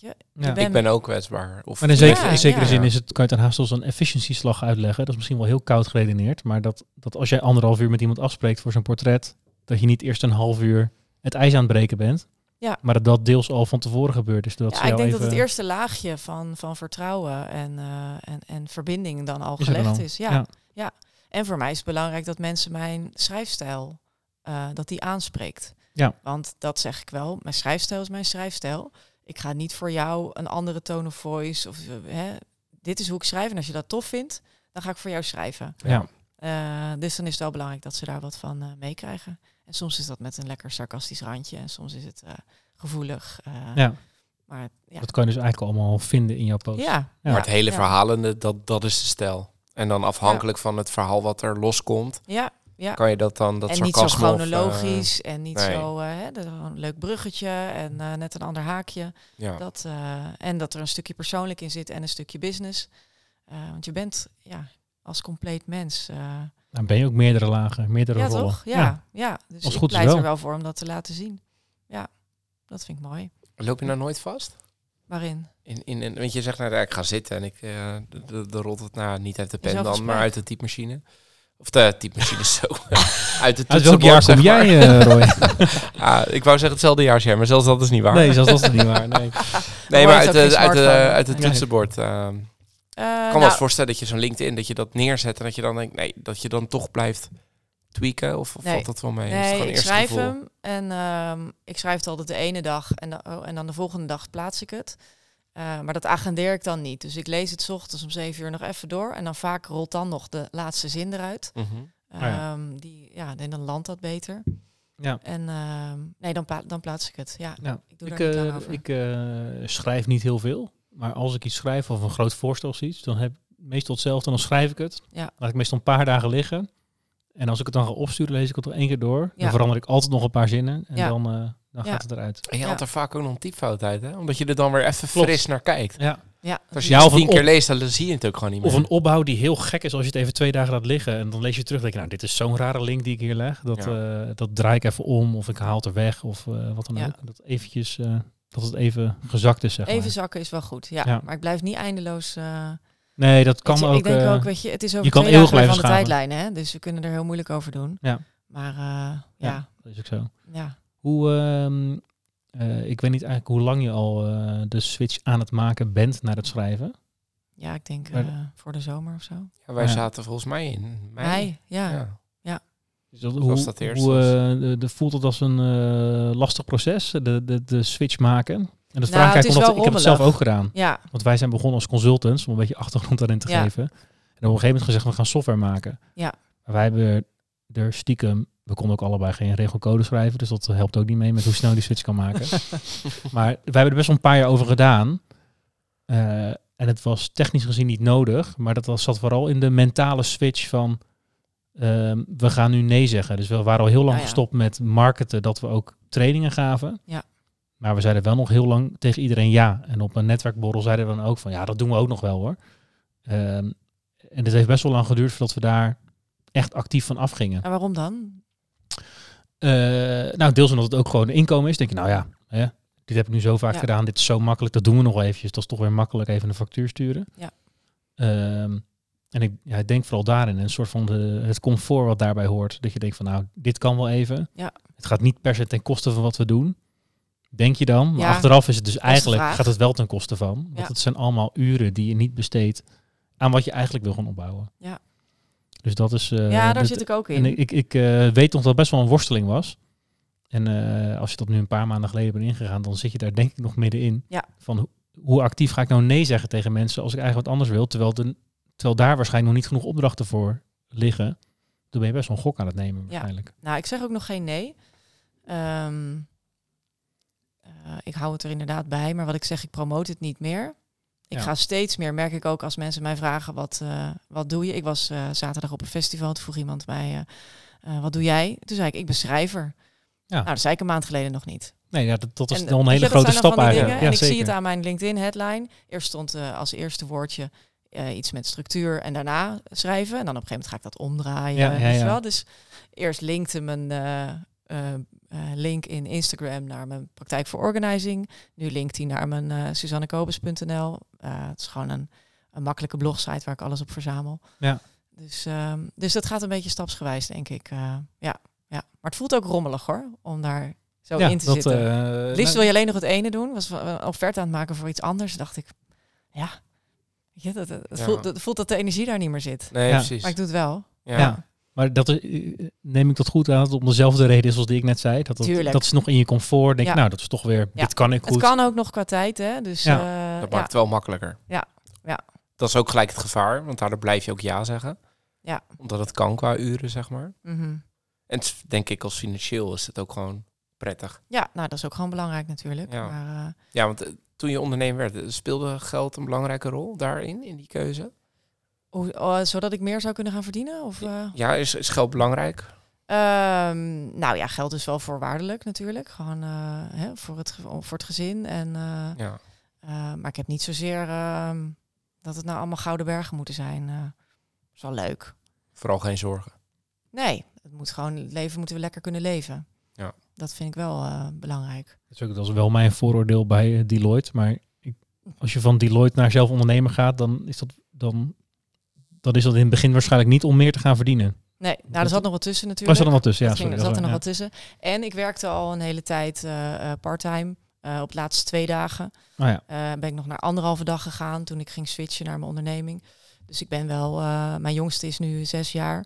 weet je, Ja. ben- Ik ben ook kwetsbaar. Of Maar in zekere, Ja, in zekere ja. zin is het, kan je het aan haast als een efficiëntieslag uitleggen. Dat is misschien wel heel koud geredeneerd. Maar dat, dat als jij anderhalf uur met iemand afspreekt voor zo'n portret, dat je niet eerst een half uur het ijs aan het breken bent. Ja. Maar dat dat deels al van tevoren gebeurt. Dus dat ja, ik denk even, dat het eerste laagje van, van vertrouwen en, eh, en, en verbinding dan al Is dan gelegd is. Ja, Ja. ja. En voor mij is het belangrijk dat mensen mijn schrijfstijl, eh, dat die aanspreekt. Ja. Want dat zeg ik wel, mijn schrijfstijl is mijn schrijfstijl. Ik ga niet voor jou een andere tone of voice. Of, eh, hè, dit is hoe ik schrijf en als je dat tof vindt, dan ga ik voor jou schrijven. Ja. Eh, dus dan is het wel belangrijk dat ze daar wat van eh, meekrijgen. En soms is dat met een lekker sarcastisch randje en soms is het eh, gevoelig. eh, Ja, Maar ja, dat kan je dus eigenlijk allemaal vinden in jouw post. ja, Ja. Maar het hele ja. verhalende, dat, dat is de stijl. En dan afhankelijk van het verhaal wat er loskomt, Ja, ja. kan je dat dan, dat en niet zo of, eh, chronologisch en niet nee. zo eh, hè, dat een leuk bruggetje en eh, net een ander haakje. ja. Dat, eh, en dat er een stukje persoonlijk in zit en een stukje business. Eh, want je bent ja, als compleet mens. eh, Dan ben je ook meerdere lagen, meerdere ja, rollen. toch? Ja, ja. Dus Als ik goed pleit wel. er wel voor om dat te laten zien. Ja, dat vind ik mooi. Loop je nou nooit vast? Waarin? In, in, in, want je zegt, nou, ik ga zitten en ik uh, de, de, de rolt het nou niet uit de pen dan, gesprek? maar uit de typemachine. Of de typemachine zo. <laughs> uit de Uit welk jaar kom maar. jij, eh, Roy? <laughs> Ah, ik wou zeggen hetzelfde jaarsjaar, maar zelfs dat is niet waar. nee, zelfs dat is niet waar. Nee. <laughs> nee maar uit uit uit het toetsenbord. ehm, Eh, ik kan me nou, wel eens voorstellen dat je zo'n LinkedIn, dat je dat neerzet en dat je dan denkt, nee, dat je dan toch blijft tweaken? Of, of Nee. valt dat wel mee? Is het Nee, gewoon ik schrijf gevoel? hem en ehm, ik schrijf het altijd de ene dag en, dan- oh, en dan de volgende dag plaats ik het. Eh, maar dat agendeer ik dan niet. Dus ik lees het 's ochtends om zeven uur nog even door en dan vaak rolt dan nog de laatste zin eruit. Mhm. ja. Ehm, die, ja, en dan landt dat beter. Ja. En ehm, nee, dan, dan plaats ik het. Ja, Ja. ik doe Ik, daar eh, ik eh, schrijf niet heel veel. Maar als ik iets schrijf of een groot voorstel of iets, dan heb ik meestal hetzelfde. Dan schrijf ik het. Ja. Laat ik meestal een paar dagen liggen. En als ik het dan ga opsturen, lees ik het nog één keer door. Ja. Dan verander ik altijd nog een paar zinnen. En Ja. dan, dan Ja. gaat het eruit. En je Ja. had er vaak ook nog een typfout uit, hè? Omdat je er dan weer even Klopt. fris naar kijkt. Ja. Ja, Als je Ja, het tien keer leest, dan zie je het ook gewoon niet meer. Of een opbouw die heel gek is als je het even twee dagen laat liggen. En dan lees je terug en denk je, nou, dit is zo'n rare link die ik hier leg. Dat, eh, dat draai ik even om of ik haal het er weg of eh, wat dan Ja. ook. Dat, eventjes, eh, dat het even gezakt is, zeg even maar. zakken is wel goed. Ja, Ja. maar ik blijf niet eindeloos. eh, Nee, dat kan je, ook. ik denk ook, weet je, het is over je kan twee dagen van de tijdlijnen, hè? Dus we kunnen er heel moeilijk over doen. Ja. Maar eh, ja, dat is ook zo. ja. Hoe, ehm, eh, ik weet niet eigenlijk hoe lang je al eh, de switch aan het maken bent naar het schrijven. ja, ik denk Maar- eh, voor de zomer of zo. Ja, wij Ja. zaten volgens mij in mei. Mei, ja. Ja. Is dat, Zoals hoe, dat eerst hoe was. eh, de, de- voelt het als een eh, lastig proces, de, de, de switch maken? En dat Nou, vraag ik omdat ik heb het zelf ook gedaan. Ja, Want wij zijn begonnen als consultants om een beetje achtergrond daarin te Ja. geven. En op een gegeven moment gezegd, we gaan software maken. Ja. Maar wij hebben er stiekem, we konden ook allebei geen regelcode schrijven, dus dat helpt ook niet mee met hoe snel die switch kan maken. <laughs> maar wij hebben er best wel een paar jaar over gedaan. Eh, en het was technisch gezien niet nodig, maar dat was, zat vooral in de mentale switch van ehm, we gaan nu nee zeggen. Dus we waren al heel lang ja. gestopt met marketen dat we ook trainingen gaven. Ja. Maar we zeiden wel nog heel lang tegen iedereen ja. En op een netwerkborrel zeiden we dan ook van ja, dat doen we ook nog wel hoor. Ehm, en het heeft best wel lang geduurd voordat we daar echt actief van afgingen. en waarom dan? Eh, nou, deels omdat het ook gewoon een inkomen is. Denk je, nou ja, hè, dit heb ik nu zo vaak Ja. gedaan. Dit is zo makkelijk, dat doen we nog eventjes. Dat is toch weer makkelijk even een factuur sturen. Ja. Ehm, en ik, ja, ik denk vooral daarin een soort van de, het comfort wat daarbij hoort. Dat je denkt van nou, dit kan wel even. Ja. Het gaat niet per se ten koste van wat we doen. Denk je dan? Maar Ja, achteraf is het dus eigenlijk gaat het wel ten koste van. Want het zijn allemaal uren die je niet besteedt aan wat je eigenlijk wil gaan opbouwen. Ja. Dus dat is. eh, ja, daar zit ik ook in. en ik, ik, eh, weet nog dat het best wel een worsteling was. En eh, als je dat nu een paar maanden geleden bent ingegaan, dan zit je daar denk ik nog middenin. Ja. Van ho- hoe actief ga ik nou nee zeggen tegen mensen als ik eigenlijk wat anders wil, terwijl, de, terwijl daar waarschijnlijk nog niet genoeg opdrachten voor liggen. Dan ben je best wel een gok aan het nemen waarschijnlijk. Nou, ik zeg ook nog geen nee. Ehm, eh, ik hou het er inderdaad bij, maar wat ik zeg, ik promote het niet meer. Ik Ja. ga steeds meer, merk ik ook als mensen mij vragen, wat, eh, wat doe je? Ik was eh, zaterdag op een festival, toen vroeg iemand mij, eh, wat doe jij? Toen zei ik, ik ben schrijver. Ja. Nou, dat zei ik een maand geleden nog niet. Nee, ja, dat, dat is En, een hele grote stap eigenlijk. Ja, en ik zie het aan mijn LinkedIn headline. Eerst stond als eerste woordje iets met structuur en daarna schrijven. En dan op een gegeven moment ga ik dat omdraaien. Ja, ja, ja. wel? Dus eerst linkte mijn link in Instagram naar mijn praktijk voor organizing. Nu linkt hij naar mijn uh, suzannekobus.nl. Eh, het is gewoon een, een makkelijke blogsite waar ik alles op verzamel. Ja. Dus, ehm, dus dat gaat een beetje stapsgewijs, denk ik. Eh, ja, ja. Maar het voelt ook rommelig hoor, om daar zo ja, in te dat, zitten. eh, Liefst nou, wil je alleen nog het ene doen. Was een offerte aan het maken voor iets anders. Dacht ik, ja, weet je, dat, het Ja. voelt, het voelt dat de energie daar niet meer zit. Nee, Ja. precies. Maar ik doe het wel. ja. Maar dat is, eh, neem ik dat goed aan, dat het om dezelfde reden is als die ik net zei. Dat, dat, Tuurlijk. dat is nog in je comfort. Denk ik, Ja. nou, dat is toch weer, Ja. dit kan ik goed. Het kan ook nog qua tijd, hè. Dus Ja. ja. Dat ja. maakt het wel makkelijker. Ja. Ja. Dat is ook gelijk het gevaar, want daardoor blijf je ook ja zeggen. Ja. Omdat het kan qua uren, zeg maar. Mhm. En denk ik als financieel is het ook gewoon prettig. ja, nou, dat is ook gewoon belangrijk natuurlijk. Ja. Maar, eh, Ja, want eh, toen je ondernemer werd, eh, speelde geld een belangrijke rol daarin, in die keuze? Hoe, oh, zodat ik meer zou kunnen gaan verdienen? Of, eh? Ja, is, is geld belangrijk? Ehm, nou ja, geld is wel voorwaardelijk natuurlijk. Gewoon eh, hè, voor, het, voor het gezin. En, eh, Ja. eh, maar ik heb niet zozeer ehm, dat het nou allemaal gouden bergen moeten zijn. eh is wel leuk. Vooral geen zorgen. Nee, het moet gewoon, het leven moeten we lekker kunnen leven. Ja. Dat vind ik wel eh, belangrijk. Dat is, ook, dat is wel mijn vooroordeel bij eh, Deloitte. Maar ik, als je van Deloitte naar zelf ondernemer gaat, dan is dat, dan, dan is dat in het begin waarschijnlijk niet om meer te gaan verdienen. Nee, nou, Dat- er zat nog wat tussen Was natuurlijk. er dan wat tussen? Ja, Dat ging- sorry. er dat zat er nog wat tussen. En ik werkte al een hele tijd eh, eh, parttime. eh, op de laatste twee dagen ja. Oh ja. eh, ben ik nog naar anderhalve dag gegaan toen ik ging switchen naar mijn onderneming. Dus ik ben wel, eh, mijn jongste is nu zes jaar.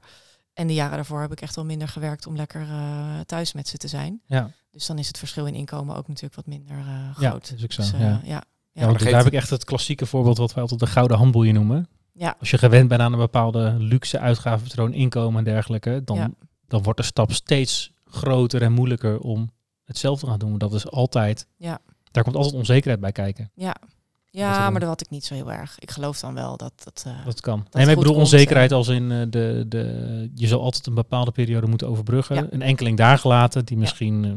En de jaren daarvoor heb ik echt wel minder gewerkt om lekker eh, thuis met ze te zijn. Ja, Dus dan is het verschil in inkomen ook natuurlijk wat minder eh, ja, groot. dat is ook zo. Dus, ja. ja. Ja, Ja, daar heb ik echt het klassieke voorbeeld wat wij altijd de gouden handboeien noemen. Ja. Als je gewend bent aan een bepaalde luxe uitgavenpatroon, inkomen en dergelijke, dan, Ja. dan wordt de stap steeds groter en moeilijker om hetzelfde te gaan doen. Dat is altijd, Ja. daar komt altijd onzekerheid bij kijken. ja. Ja, maar dat had ik niet zo heel erg. Ik geloof dan wel dat dat. eh, Dat kan. het nee, maar ik bedoel komt, onzekerheid eh. als in eh, de, de... Je zal altijd een bepaalde periode moeten overbruggen. Ja. Een enkeling daar gelaten die misschien, eh,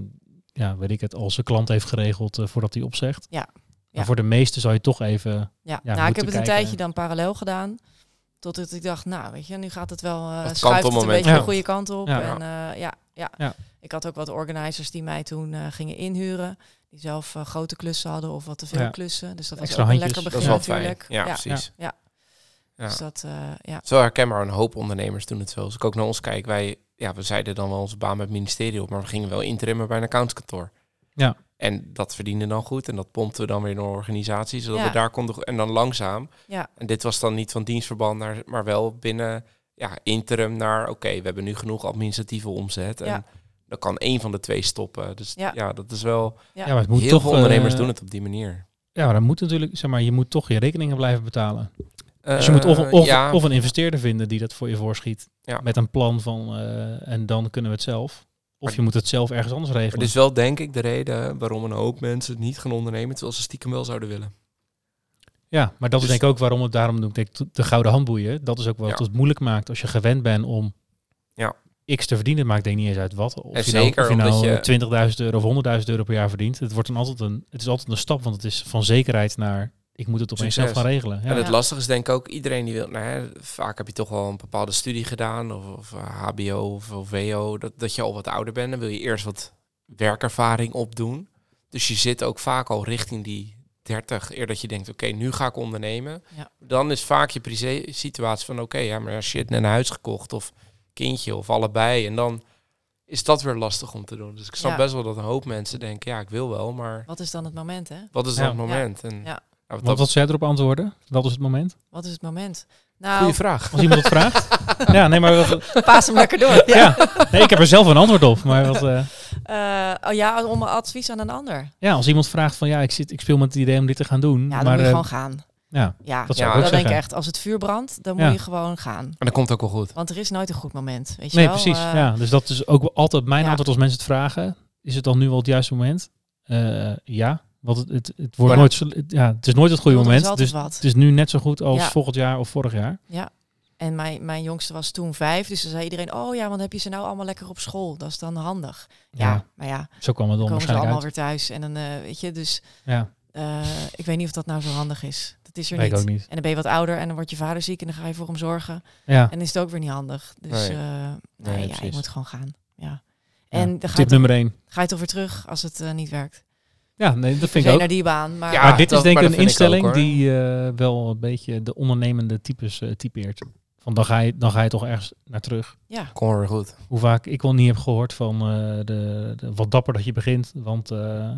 ja, weet ik het, als zijn klant heeft geregeld voordat hij opzegt. Ja. Maar Ja. voor de meeste zou je toch even... ja. ja, nou, ik heb het een tijdje dan parallel gedaan. Totdat ik dacht, nou, weet je, nu gaat het wel. eh Het schuift het een beetje Ja. de goede kant op. Ja. En eh, ja, ja. Ja. Ik had ook wat organizers die mij toen eh, gingen inhuren. Die zelf grote klussen hadden of wat te veel Ja. klussen. Dus dat was Extra ook een handjes. lekker Dat begin is wel fijn. natuurlijk. Ja, precies. Ja. Ja. Dus dat, eh, ja. Zo herkenbaar, een hoop ondernemers doen het zo. Als ik ook naar ons kijk, wij, ja, we zeiden dan wel onze baan met het ministerie op, maar we gingen wel interimmen bij een accountskantoor. Ja. En dat verdiende dan goed en dat pompten we dan weer naar de organisatie, zodat Ja. we daar konden... En dan langzaam. Ja. En dit was dan niet van dienstverband, naar, maar wel binnen ja, interim naar... Oké, we hebben nu genoeg administratieve omzet en Ja. dan kan één van de twee stoppen. Dus ja, Ja. dat is wel... Ja. Maar het moet heel toch... veel ondernemers eh, doen het op die manier. Ja, maar dan moet natuurlijk, zeg maar, je moet toch je rekeningen blijven betalen. Dus je moet of, Eh, of, ja, of een investeerder vinden die dat voor je voorschiet. Ja. Met een plan van, eh, en dan kunnen we het zelf. Of je moet het zelf ergens anders regelen. is wel denk ik de reden waarom een hoop mensen het niet gaan ondernemen, terwijl ze stiekem wel zouden willen. Ja, maar dat Dus- is denk ik ook waarom het daarom doe ik de gouden handboeien. Dat is ook wat Ja. het moeilijk maakt als je gewend bent om Ja. x te verdienen. Maakt denk ik niet eens uit wat. Of En je nou, zeker of je omdat nou je- eh, 20.000 euro of 100.000 euro per jaar verdient. Het, wordt dan altijd een, het is altijd een stap, want het is van zekerheid naar ik moet het opeens zelf gaan regelen. Ja. En het Ja. lastige is denk ik ook, iedereen die wil, nou, hè, vaak heb je toch wel een bepaalde studie gedaan, of, of eh, HBO of, of WO, dat, dat je al wat ouder bent, dan wil je eerst wat werkervaring opdoen. Dus je zit ook vaak al richting die 30, eer dat je denkt, oké, nu ga ik ondernemen. Ja. Dan is vaak je privé situatie van, oké, ja, maar shit, net een huis gekocht, of kindje, of allebei. En dan is dat weer lastig om te doen. Dus ik snap Ja. best wel dat een hoop mensen denken, ja, ik wil wel, maar Wat is dan het moment, hè? wat is dan Ja. het moment? En, Ja. Wat Want dat- wat zij erop antwoorden, dat is het moment. Wat is het moment? Nou, Goeie vraag. Als iemand het vraagt. <laughs> ja, nee, maar wat, paas hem lekker door. ja. Nee, ik heb er zelf een antwoord op. Maar wat, eh, Eh, oh ja, om advies aan een ander. ja, als iemand vraagt van ja, ik, zit, ik speel met het idee om dit te gaan doen. Ja, dan maar moet je eh, gewoon gaan. ja, Ja, dat zou Ja, ik ook dan denk ik echt, als het vuur brandt, dan Ja. moet je gewoon gaan. En dat komt ook wel goed. Want er is nooit een goed moment, weet je Nee, wel? precies. Ja, dus dat is ook altijd mijn ja. antwoord als mensen het vragen. Is het dan nu wel het juiste moment? Eh, ja, want het, het, het wordt nooit, zo- het- ja, het is nooit het goede is moment. Dus wat. het is nu net zo goed als Ja. volgend jaar of vorig jaar. En mijn, mijn jongste was toen vijf, dus dan zei iedereen, oh ja, want heb je ze nou allemaal lekker op school? Dat is dan handig. Ja, Ja, maar ja, zo kwam het dan dan komen ze waarschijnlijk allemaal uit. weer thuis. En dan, eh, weet je, dus Ja, eh, ik weet niet of dat nou zo handig is. Dat is er niet. ook niet. En dan ben je wat ouder en dan wordt je vader ziek en dan ga je voor hem zorgen. Ja, En dan is het ook weer niet handig. Dus Nee. nee, nee, ja, je moet gewoon gaan. Ja. ja. En dan ga je, tip nummer één. ga je toch weer terug als het eh, niet werkt. Ja, nee, dat vind ik ook. naar die baan, maar Ja, maar dit dat- is denk ik maar een ik ook, instelling die eh, wel een beetje de ondernemende types eh, typeert. Van dan ga, je, dan ga je toch ergens naar terug. ja, Kom weer goed. Hoe vaak ik wel niet heb gehoord van eh, de, de, wat dapper dat je begint. Want eh,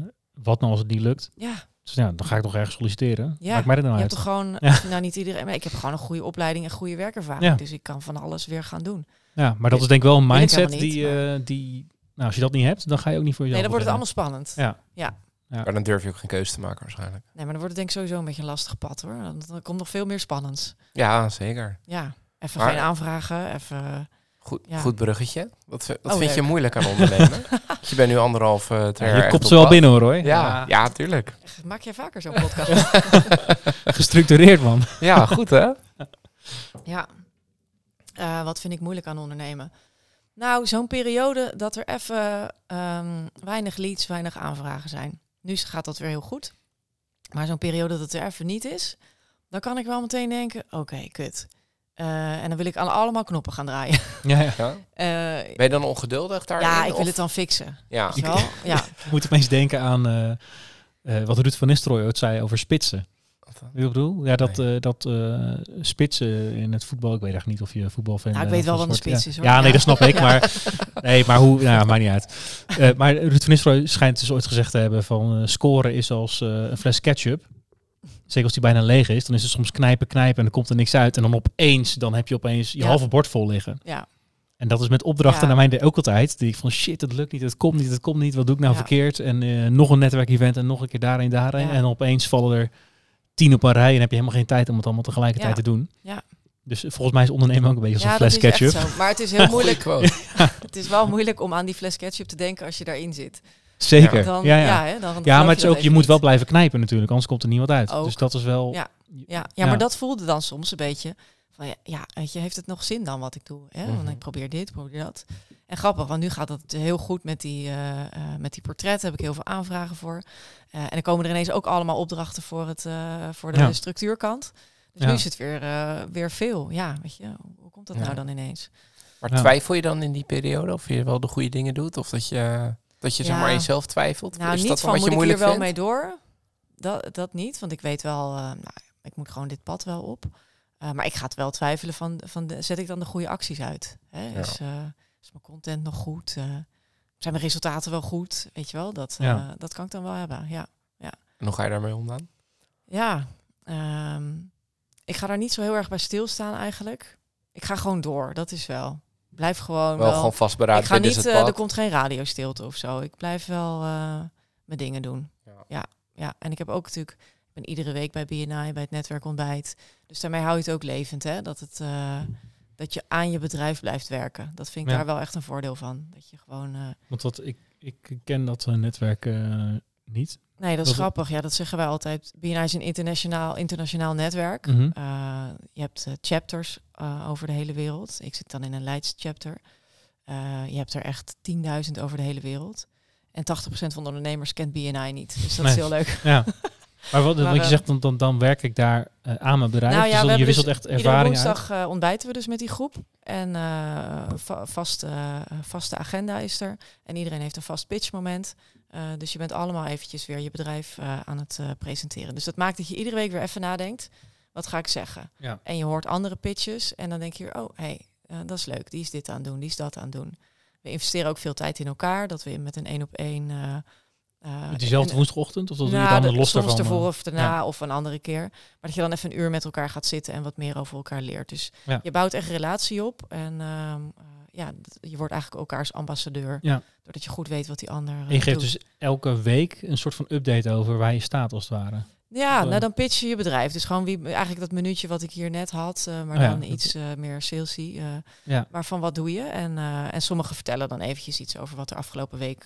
wat nou als het niet lukt? ja. Dus ja, dan ga ik toch ergens solliciteren. Ja, Maakt mij er nou je uit. hebt toch gewoon, Ja. <laughs> nou niet iedereen, maar ik heb gewoon een goede opleiding en goede werkervaring. Ja. Dus ik kan van alles weer gaan doen. Ja, maar dat is denk ik wel een mindset niet, die, maar- eh, die... Nou, als je dat niet hebt, dan ga je ook niet voor jezelf Nee, dan wordt het allemaal spannend. Ja. Maar dan durf je ook geen keuze te maken waarschijnlijk. Nee, maar dan wordt het denk ik sowieso een beetje een lastig pad hoor. Dan, dan komt nog veel meer spannends. Ja, zeker. Ja, even Maar- geen aanvragen, even... Goed, Ja. goed bruggetje. Wat, wat Oh, vind je moeilijk aan ondernemen? <laughs> je bent nu anderhalf, twee Ja, jaar je komt ze wel binnen hoor, hoor. Ja, ja, tuurlijk. Maak jij vaker zo'n podcast? <laughs> Gestructureerd man. Ja, goed hè? Ja. Eh, wat vind ik moeilijk aan ondernemen? Nou, zo'n periode dat er even ehm, weinig leads, weinig aanvragen zijn. Nu gaat dat weer heel goed. Maar zo'n periode dat er even niet is, dan kan ik wel meteen denken, oké, kut. Eh, en dan wil ik aan allemaal knoppen gaan draaien. Ja, <laughs> ja. Ja. Eh, Ben je dan ongeduldig daarin? ja, ik wil of- het dan fixen. Ja, je? Ja, <laughs> Ik moet opeens denken aan eh, eh, wat Ruud van Nistelrooy ooit zei over spitsen. Ik bedoel? Ja, dat, eh, dat eh, spitsen in het voetbal. Ik weet eigenlijk niet of je voetbalfan Nou, ik bent weet wel wat een spits ja. is, hoor. Ja, nee, Ja. dat snap ik. <laughs> Ja. Maar, nee, maar hoe... Nou, ja, maakt niet uit. Eh, maar Ruud van Nistelrooy schijnt dus ooit gezegd te hebben van scoren is als een fles ketchup. Zeker als die bijna leeg is, dan is het soms knijpen, knijpen en dan komt er niks uit. En dan opeens, dan heb je opeens je Ja. halve bord vol liggen. ja, En dat is met opdrachten Ja. naar mijn idee ook altijd. Die ik van shit, het lukt niet, het komt niet, het komt niet. Wat doe ik nou Ja. verkeerd? En nog een netwerkevent en nog een keer daarheen, daarheen. Ja. En opeens vallen er tien op een rij en heb je helemaal geen tijd om het allemaal tegelijkertijd Ja. te doen. Ja. Dus volgens mij is ondernemen ook een beetje als ja een fles ketchup. zo. Maar het is <laughs> heel moeilijk. <laughs> Het is wel moeilijk om aan die fles ketchup te denken als je daarin zit. Zeker. Dan, ja, ja. ja. hè, dan Ja, geloof maar het is ook, je moet niet. wel blijven knijpen natuurlijk, anders komt er niemand uit. Ook. Dus dat is wel... Ja, ja, Ja. maar dat voelde dan soms een beetje van ja, ja weet je, heeft het nog zin dan wat ik doe? Hè? Want Mhm. ik probeer dit, probeer dat. En grappig, want nu gaat het heel goed met die, eh, eh, met die portretten. Heb ik heel veel aanvragen voor. Eh, en dan komen er ineens ook allemaal opdrachten voor, het, eh, voor de Ja. structuurkant. Dus Ja. nu is het weer, eh, weer veel. Ja, weet je, hoe komt dat Ja. nou dan ineens? Maar twijfel je dan in die periode of je wel de goede dingen doet? Of dat je, dat je zeg maar jezelf twijfelt? Nou, is niet dat van wat moet je ik hier moeilijk wel vindt? mee door. Dat, dat niet, want ik weet wel, eh, nou, ik moet gewoon dit pad wel op. Eh, maar ik ga het wel twijfelen van, van de, zet ik dan de goede acties uit? Hè? Ja. Is, eh, is mijn content nog goed? Eh, zijn mijn resultaten wel goed? Weet je wel, dat, Ja. dat kan ik dan wel hebben. Ja, En hoe ga je daarmee om dan? ja ehm, ik ga daar niet zo heel erg bij stilstaan eigenlijk. Ik ga gewoon door, dat is wel. Blijf gewoon Wel, wel. gewoon vastberaden. ik ga niet, er komt geen radiostilte of zo. Ik blijf wel mijn dingen doen. Ja. Ja. ja, en ik heb ook natuurlijk, ben iedere week bij BNI, bij het netwerkontbijt. Dus daarmee hou je het ook levend, hè? Dat, het, eh, dat je aan je bedrijf blijft werken. Dat vind ik Ja. daar wel echt een voordeel van. Dat je gewoon. eh, Want wat, ik, ik ken dat eh, netwerk niet. nee, dat is Dat- grappig. Ja, dat zeggen wij altijd. BNI is een internationaal, internationaal netwerk. Mhm. Je hebt chapters over de hele wereld. Ik zit dan in een Leids chapter. Je hebt er echt 10.000 over de hele wereld. En 80% van de ondernemers kent BNI niet. Dus dat Nee. is heel leuk. Ja. <laughs> Maar wat, Maar, je zegt, dan, dan, dan werk ik daar eh, aan mijn bedrijf. Nou ja, dus dan, je wisselt dus echt ervaring woensdag eh, ontbijten we dus met die groep. En va- vaste, vaste agenda is er. En iedereen heeft een vast pitchmoment. Dus je bent allemaal eventjes weer je bedrijf aan het presenteren. Dus dat maakt dat je iedere week weer even nadenkt. Wat ga ik zeggen? Ja. En je hoort andere pitches. En dan denk je, oh, hey, eh, dat is leuk. Die is dit aan het doen, die is dat aan het doen. We investeren ook veel tijd in elkaar. Dat we met een één op één... eh, diezelfde en- woensdagochtend? Of dat doe je nou, dan de- los soms daarvan? ervoor eh? of daarna of een andere keer. Maar dat je dan even een uur met elkaar gaat zitten en wat meer over elkaar leert. Dus Ja. je bouwt echt relatie op. En ehm, eh, ja, je wordt eigenlijk elkaars ambassadeur. Ja. Doordat je goed weet wat die ander En je geeft doet. dus elke week een soort van update over waar je staat, als het ware. Ja, Of, nou dan pitch je je bedrijf. Dus gewoon wie, eigenlijk dat minuutje wat ik hier net had, maar Oh dan iets meer salesy. Ja. maar van wat doe je? En, en sommigen vertellen dan eventjes iets over wat er afgelopen week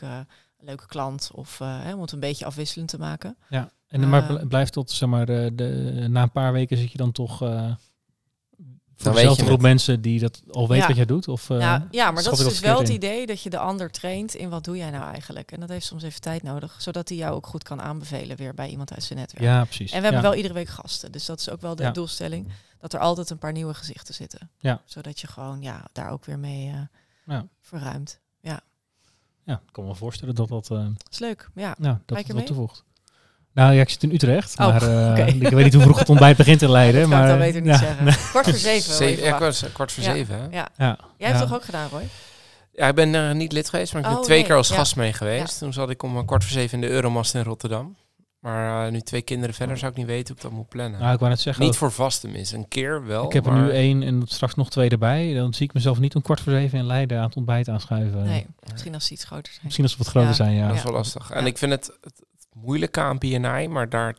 een leuke klant of eh, hè, om het een beetje afwisselend te maken. Ja. En maar Eh, bl- blijft tot, zeg maar, de, de, na een paar weken zit je dan toch... eh voor dezelfde groep mensen die dat al weet Ja. wat jij doet? Of, eh, nou, ja, maar dat is dus wel het idee dat je de ander traint in wat doe jij nou eigenlijk. En dat heeft soms even tijd nodig, zodat hij jou ook goed kan aanbevelen weer bij iemand uit zijn netwerk. Ja, precies. En we hebben ja. wel iedere week gasten, dus dat is ook wel de Ja. doelstelling. Dat er altijd een paar nieuwe gezichten zitten. Ja. Zodat je gewoon ja, daar ook weer mee eh Ja. verruimt. Ja, ik kan me voorstellen dat dat, eh, Dat is leuk, ja. nou, dat Kijk het er wat toevoegt. Nou ja, ik zit in Utrecht, Oh, maar <laughs> eh, ik weet niet hoe vroeg het ontbijt begint in Leiden. <laughs> dat kan maar, ik dan beter niet ja, zeggen. Kwart voor zeven. Zeven, ja, kwart, kwart voor Ja. zeven. Hè? Ja. Ja. Ja, Jij hebt ja. toch ook gedaan, Roy? ik ben er niet lid geweest, maar ik ben Oh, twee nee, keer als ja. gast mee geweest. Toen zat ik om een kwart voor zeven in de Euromast in Rotterdam. Maar eh, nu twee kinderen verder zou ik niet weten hoe ik dat moet plannen. Nou, ik wou net zeggen, niet voor vast tenminste. Een keer wel. ik heb er nu één en straks nog twee erbij. Dan zie ik mezelf niet om kwart voor zeven in Leiden aan het ontbijt aanschuiven. Nee, misschien als ze iets groter zijn. Misschien als we wat groter Ja. zijn, ja. Dat is wel lastig. En Ja. ik vind het, het moeilijke aan BNI, maar daar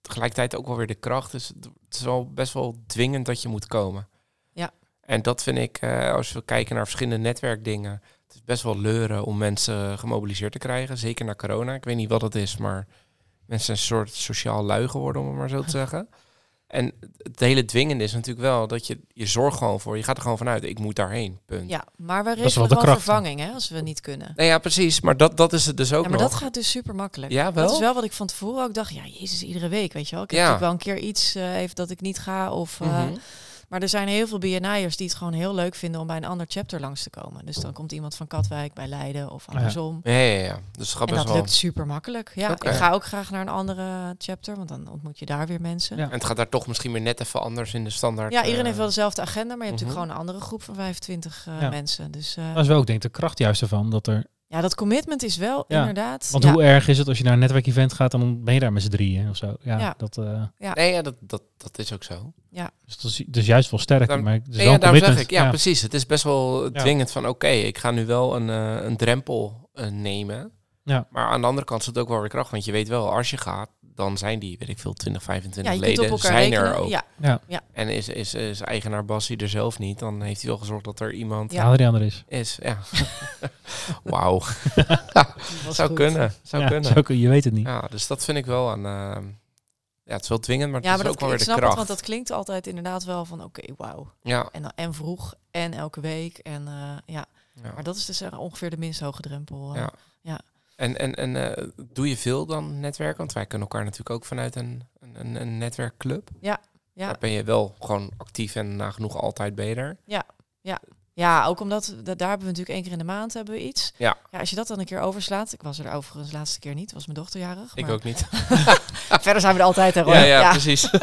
tegelijkertijd ook wel weer de kracht. Dus het het is wel best wel dwingend dat je moet komen. Ja. En dat vind ik, eh, als we kijken naar verschillende netwerkdingen, het is best wel leuren om mensen gemobiliseerd te krijgen. Zeker na corona. Ik weet niet wat het is, maar mensen een soort sociaal lui geworden, om het maar zo te zeggen. En het hele dwingende is natuurlijk wel dat je, je zorgt gewoon voor. Je gaat er gewoon vanuit, ik moet daarheen, punt. Ja, maar we wel regelen wel vervanging hè, als we niet kunnen. Nee, ja, precies. Maar dat, dat is het dus ook Ja, maar nog. dat gaat dus super makkelijk. Ja, wel? Dat is wel wat ik van tevoren ook dacht. Ja, jezus, iedere week, weet je wel. Ik heb Ja. natuurlijk wel een keer iets eh, even dat ik niet ga. Of, eh, Mhm. Maar er zijn heel veel BNI'ers die het gewoon heel leuk vinden om bij een ander chapter langs te komen. Dus dan komt iemand van Katwijk bij Leiden of ja. andersom. Ja, ja, ja. Dus En dat wel... lukt super makkelijk. Ja, ik ga ook graag naar een andere chapter, want dan ontmoet je daar weer mensen. Ja. Ja, En het gaat daar toch misschien weer net even anders in de standaard. iedereen eh, heeft wel dezelfde agenda, maar je hebt mhm. natuurlijk gewoon een andere groep van 25 eh, Ja. mensen. Dus eh, Dat is wel ook denk ik de kracht juist ervan. Dat er, ja, dat commitment is wel Ja, inderdaad. want ja. hoe erg is het als je naar een netwerkevent gaat, dan ben je daar met z'n drieën of zo. Ja, Ja. Dat, eh, Nee, ja, dat, dat, dat is ook zo. dus dat is, dus juist wel sterk. Daarom- maar het is Nee, wel ja, een daarom zeg commitment. ik, ja, precies. Het is best wel Ja. dwingend van, oké, ik ga nu wel een, eh, een drempel eh, nemen. Ja. Maar aan de andere kant is het ook wel weer kracht. Want je weet wel, als je gaat, dan zijn die, weet ik veel, 20, 25 ja, je kunt op leden, zijn rekenen. er ook. Ja, En is, is, is eigenaar Bassie er zelf niet, dan heeft hij wel gezorgd dat er iemand Ja. Adriaan er is. is. Ja. <laughs> Wauw, <laughs> zou goed. kunnen. Zou Ja, kunnen. zou je weet het niet. Ja, dus dat vind ik wel aan... ehm, ja, het is wel dwingend, maar het Ja, is ook wel weer de snap kracht. het, want dat klinkt altijd inderdaad wel van oké, wauw. Ja, En, en vroeg en elke week. En eh, ja, ja. maar dat is dus eh, ongeveer de minst hoge drempel. eh. Ja. ja. En, en, en eh, doe je veel dan netwerken? Want wij kunnen elkaar natuurlijk ook vanuit een, een, een, netwerkclub. Ja. Daar ben je wel gewoon actief en nagenoeg altijd beter. Ja, ook omdat da- daar hebben we natuurlijk één keer in de maand hebben we iets. Ja. ja. Als je dat dan een keer overslaat. Ik was er overigens de laatste keer niet. Was mijn dochter jarig. Ik maar ook niet. <laughs> Verder zijn we er altijd. Hè, Roy. Ja, ja, precies. <laughs>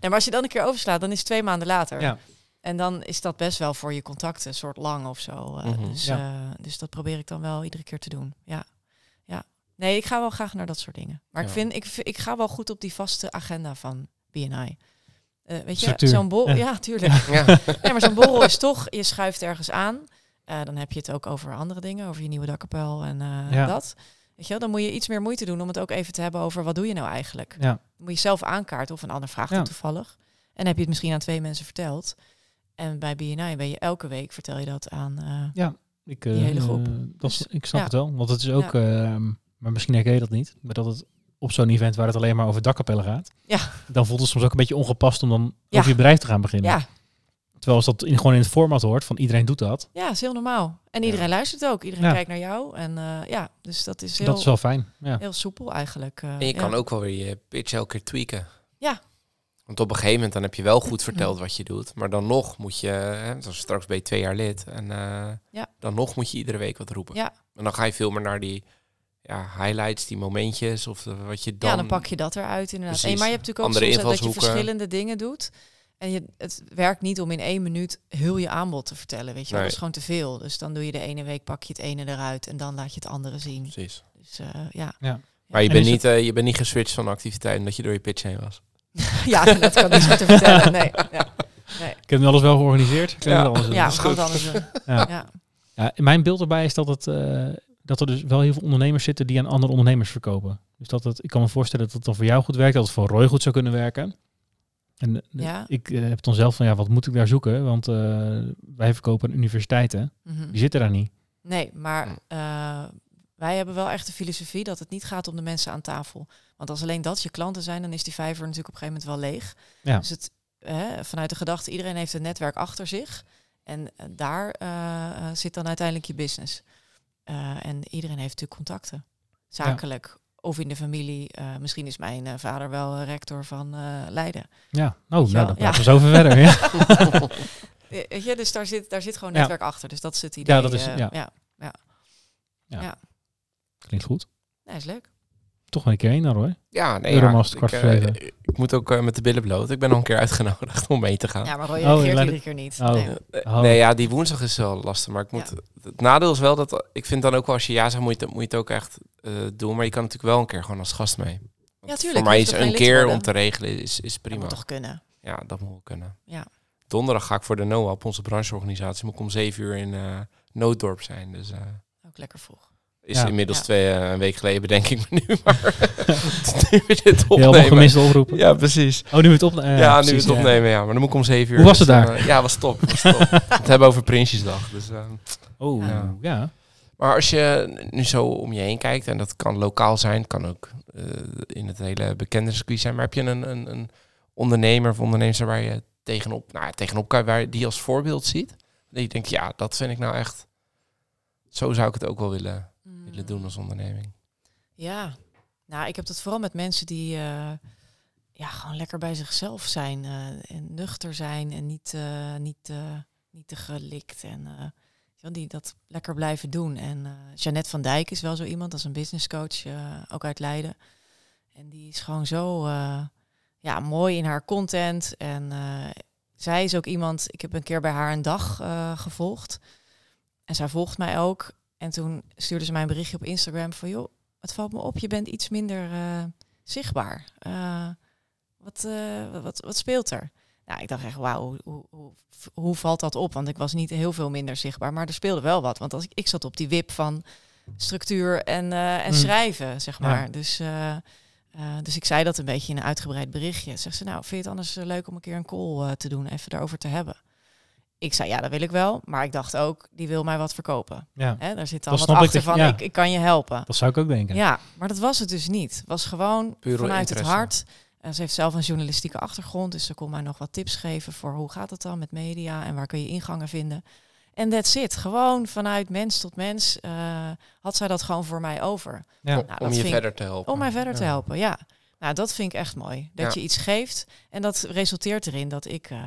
Nee, maar als je dan een keer overslaat, dan is het twee maanden later. Ja. En dan is dat best wel voor je contacten een soort lang of zo. eh, Mhm. dus, Ja. eh, dus dat probeer ik dan wel iedere keer te doen. Ja. ja. Nee, ik ga wel graag naar dat soort dingen. Maar ik, vind, ik, ik ga wel goed op die vaste agenda van BNI. Eh weet je, zo'n borrel... Ja. Ja, tuurlijk. ja. Nee, maar zo'n borrel is toch, je schuift ergens aan. Dan heb je het ook over andere dingen, over je nieuwe dakkapel en dat. Weet je wel, dan moet je iets meer moeite doen om het ook even te hebben over wat doe je nou eigenlijk. Dan moet je zelf aankaarten of een ander vraagt toevallig. En heb je het misschien aan twee mensen verteld. En bij BNI ben je elke week vertel je dat aan. eh, Ik, Die eh, hele groep. eh, dat is, Dus, ik snap ja. het wel. Want het is ook, ehm, maar misschien herken je dat niet. Maar dat het op zo'n event waar het alleen maar over dakkapellen gaat. Ja. Dan voelt het soms ook een beetje ongepast om dan Ja. over je bedrijf te gaan beginnen. ja, Terwijl als dat in, gewoon in het format hoort van iedereen doet dat. ja, is heel normaal. En Ja. iedereen luistert ook. Iedereen Ja. kijkt naar jou. En eh, ja, dus dat is heel, Dat is wel fijn. Ja. heel soepel eigenlijk. eh, En je kan ja. ook wel weer je pitch elke keer tweaken. Ja. Want op een gegeven moment dan heb je wel goed verteld wat je doet. Maar dan nog moet je, hè, zoals straks ben je twee jaar lid. En eh, Ja. dan nog moet je iedere week wat roepen. Ja. En dan ga je veel meer naar die ja, highlights, die momentjes. Of de- wat je dan... ja, dan pak je dat eruit inderdaad. Precies. maar je hebt natuurlijk ook Andere soms dat je verschillende dingen doet. En je, het werkt niet om in één minuut heel je aanbod te vertellen. Weet je. Nee. dat is gewoon te veel. Dus dan doe je de ene week pak je het ene eruit en dan laat je het andere zien. Precies. Dus eh, ja. Maar je En bent, niet, eh, je bent niet geswitcht van activiteit omdat je door je pitch heen was. <laughs> ja, dat kan ik niet meer te vertellen. Nee. Ja, Ik heb nu alles wel georganiseerd. Ik Ja. alles doen. ja is we gaan het goed. anders doen. Ja. Ja. Ja, mijn beeld erbij is dat, het, eh, dat er dus wel heel veel ondernemers zitten die aan andere ondernemers verkopen. Dus dat het, ik kan me voorstellen dat het dan voor jou goed werkt, dat het voor Roy goed zou kunnen werken. En eh, Ja. ik eh, heb dan zelf van, ja, wat moet ik daar zoeken? Want eh, wij verkopen aan universiteiten, Mhm. die zitten daar niet. Nee, maar wij hebben wel echt de filosofie dat het niet gaat om de mensen aan tafel. Want als alleen dat je klanten zijn, dan is die vijver natuurlijk op een gegeven moment wel leeg. Ja. Dus het, hè, vanuit de gedachte, iedereen heeft een netwerk achter zich. En eh, daar eh, eh, zit dan uiteindelijk je business. En iedereen heeft natuurlijk contacten. Zakelijk of in de familie. Misschien is mijn vader wel rector van Leiden. Ja, oh, nou, dan Ja. praten we zo ver verder. <laughs> Ja. Weet je, dus daar zit, daar zit gewoon Ja. netwerk achter. Dus dat is het idee. Ja, dat is- eh, ja. ja. Klinkt goed. Nee, is leuk. Toch wel een keer heen dan, Roy. Ja, nee, Euromast, ja, ik, eh, ik moet ook eh, met de billen bloot. Ik ben nog een keer uitgenodigd om mee te gaan. Ja, maar Roy Oh, reageert je laat iedere keer niet. Oh. Nee. Eh, Oh. Nee, ja, die woensdag is wel lastig. Maar ik moet, het nadeel is wel dat ik vind dan ook wel als je ja zegt, moet je, het- moet je het ook echt eh, doen. Maar je kan natuurlijk wel een keer gewoon als gast mee. Want Ja, tuurlijk. Voor mij is een keer worden? om te regelen is, is Dat prima. moet toch kunnen? Ja, dat moet wel kunnen. Ja. Donderdag ga ik voor de NOAP, onze brancheorganisatie, moet ik om zeven uur in eh Nooddorp zijn. Dus eh, Ook lekker vroeg. Is Ja. inmiddels Ja. twee, eh, een week geleden bedenk ik me nu. <laughs> Maar <laughs> nu we dit gemiste oproepen. Ja, precies. Oh, nu we het opnemen. Ja, nu we het opnemen, ja. Maar dan moet ik om zeven uur. Hoe was het dus, daar? eh, ja, was top. Was top. <laughs> het hebben over Prinsjesdag. Dus, eh, Oh, Ja. ja. maar als je nu zo om je heen kijkt, en dat kan lokaal zijn, kan ook eh, in het hele bekende circuit zijn. Maar heb je een, een, een ondernemer of ondernemer waar je tegenop, nou, ja, tegenop kan, waar je die als voorbeeld ziet? Dat je denkt, ja, dat vind ik nou echt. Zo zou ik het ook wel willen, doen als onderneming. Ja, nou, ik heb dat vooral met mensen die eh, ja, gewoon lekker bij zichzelf zijn eh, en nuchter zijn en niet, eh, niet, niet te gelikt en die dat lekker blijven doen. En Jeannette van Dijk is wel zo iemand, is een business coach, ook uit Leiden. En die is gewoon zo ja, mooi in haar content. En zij is ook iemand, ik heb een keer bij haar een dag gevolgd. En zij volgt mij ook. En toen stuurde ze mij een berichtje op Instagram van... joh, het valt me op, je bent iets minder eh, zichtbaar. Eh, wat, eh, wat, wat speelt er? Nou, ik dacht echt, wauw, hoe, hoe, hoe, valt dat op? Want ik was niet heel veel minder zichtbaar, maar er speelde wel wat. Want als ik, ik zat op die wip van structuur en, en Mm. schrijven, zeg Ja. maar. Dus dus ik zei dat een beetje in een uitgebreid berichtje. Zegt ze, nou, vind je het anders leuk om een keer een call te doen, even daarover te hebben? Ik zei, ja, dat wil ik wel. Maar ik dacht ook, die wil mij wat verkopen. Ja, Hè, daar zit dan Dat wat ik achter van, ja. ik, ik kan je helpen. dat zou ik ook denken. Ja, maar dat was het dus niet. Het was gewoon Pure vanuit interesse. het hart. En ze heeft zelf een journalistieke achtergrond, dus ze kon mij nog wat tips geven voor hoe gaat het dan met media en waar kun je ingangen vinden. En that's it. Gewoon vanuit mens tot mens eh, had zij dat gewoon voor mij over. Ja. om dat om je verder te helpen. Om mij verder te helpen, ja. Nou, dat vind ik echt mooi. Dat Ja. je iets geeft. En dat resulteert erin dat ik eh,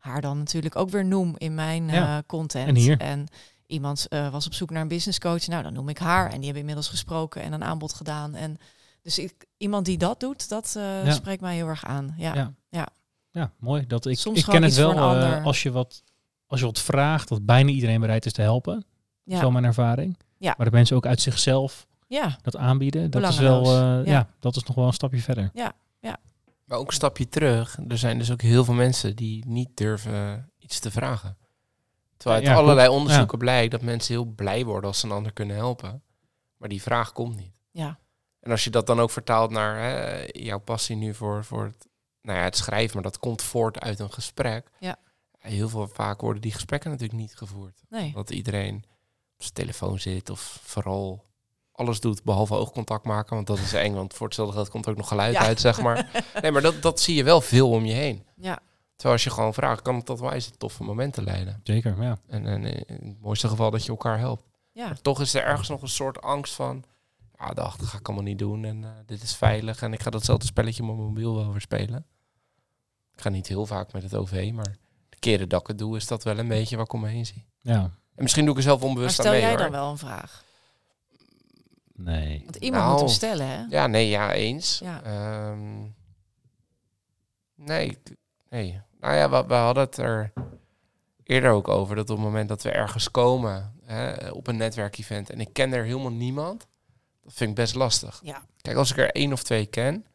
haar dan natuurlijk ook weer noem in mijn Ja. eh, content. En hier. En iemand eh, was op zoek naar een business coach. Nou, dan noem ik haar. En die hebben inmiddels gesproken en een aanbod gedaan. En dus ik, iemand die dat doet, dat eh, Ja. spreekt mij heel erg aan. Ja, Ja. ja. Ja, mooi. Dat ik, Soms ik ken het wel als, je wat, als je wat vraagt, dat bijna iedereen bereid is te helpen. ja. Zo mijn ervaring. Ja. Maar dat mensen ook uit zichzelf ja. dat aanbieden, dat is wel, ja. Ja. dat is nog wel een stapje verder. Maar ook een stapje terug. Er zijn dus ook heel veel mensen die niet durven iets te vragen. Terwijl uit Ja, allerlei onderzoeken blijkt dat mensen heel blij worden als ze een ander kunnen helpen. Maar die vraag komt niet. ja. En als je dat dan ook vertaalt naar hè, jouw passie nu voor, voor het, nou ja, het schrijven, maar dat komt voort uit een gesprek. Ja. Heel veel vaak worden die gesprekken natuurlijk niet gevoerd. Nee. Dat iedereen op zijn telefoon zit of vooral alles doet behalve oogcontact maken. Want dat is eng, want voor hetzelfde geld komt ook nog geluid Ja. uit, zeg maar. Nee, maar dat, dat zie je wel veel om je heen. Ja. Terwijl als je gewoon vraagt, kan het tot wijze toffe momenten leiden. Zeker, ja. En, en in het mooiste geval dat je elkaar helpt. Ja. Maar toch is er ergens nog een soort angst van... Ja, dat ga ik allemaal niet doen. En eh, dit is veilig. En ik ga datzelfde spelletje op mijn mobiel wel weer spelen. Ik ga niet heel vaak met het OV, maar de keren dat ik het doe... is dat wel een beetje waar ik om me heen zie. ja. En misschien doe ik er zelf Maar onbewust stel aan mee, jij hoor. dan wel een vraag? Nee. Want iemand Nou, moet hem stellen, hè? Ja, nee, ja, eens. Ja. Ehm, nee, nee. Nou ja, we, we hadden het er eerder ook over. Dat op het moment dat we ergens komen hè, op een netwerkevent en ik ken er helemaal niemand, dat vind ik best lastig. Ja. Kijk, als ik er één of twee ken,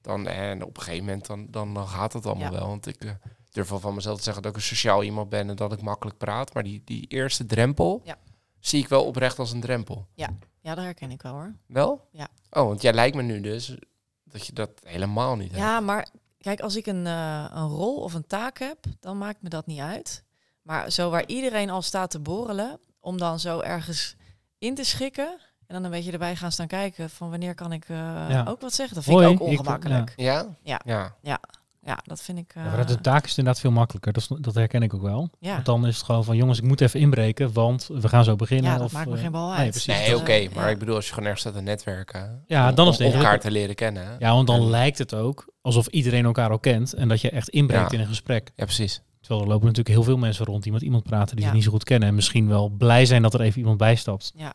dan en op een gegeven moment dan, dan, dan gaat het allemaal Ja. wel. Want ik eh, durf wel van mezelf te zeggen dat ik een sociaal iemand ben en dat ik makkelijk praat. Maar die, die eerste drempel Ja. zie ik wel oprecht als een drempel. Ja, dat herken ik wel hoor. Wel? Ja. Oh, want jij lijkt me nu dus dat je dat helemaal niet hebt. Ja, maar kijk, als ik een, eh, een rol of een taak heb, dan maakt me dat niet uit. Maar zo waar iedereen al staat te borrelen, om dan zo ergens in te schikken en dan een beetje erbij gaan staan kijken van wanneer kan ik eh, Ja. ook wat zeggen, dat vind Hoi, ik ook ik- ongemakkelijk. Ja? Ja. Ja. Ja, dat vind ik. eh, Ja, maar de taak is inderdaad veel makkelijker. Dat, is, dat herken ik ook wel. ja. Want dan is het gewoon van, jongens, ik moet even inbreken, want we gaan zo beginnen. ja, dat of, maakt me eh, geen bal uit. nee, precies. Nee, oké. eh, maar ja. ik bedoel, als je gewoon ergens staat te netwerken. Ja, om- dan is het om elkaar te leren kennen. Ja, want dan lijkt het ook alsof iedereen elkaar al kent en dat je echt inbreekt Ja. in een gesprek. Ja, precies. Terwijl er lopen natuurlijk heel veel mensen rond die met iemand praten die Ja. ze niet zo goed kennen en misschien wel blij zijn dat er even iemand bijstapt. Ja,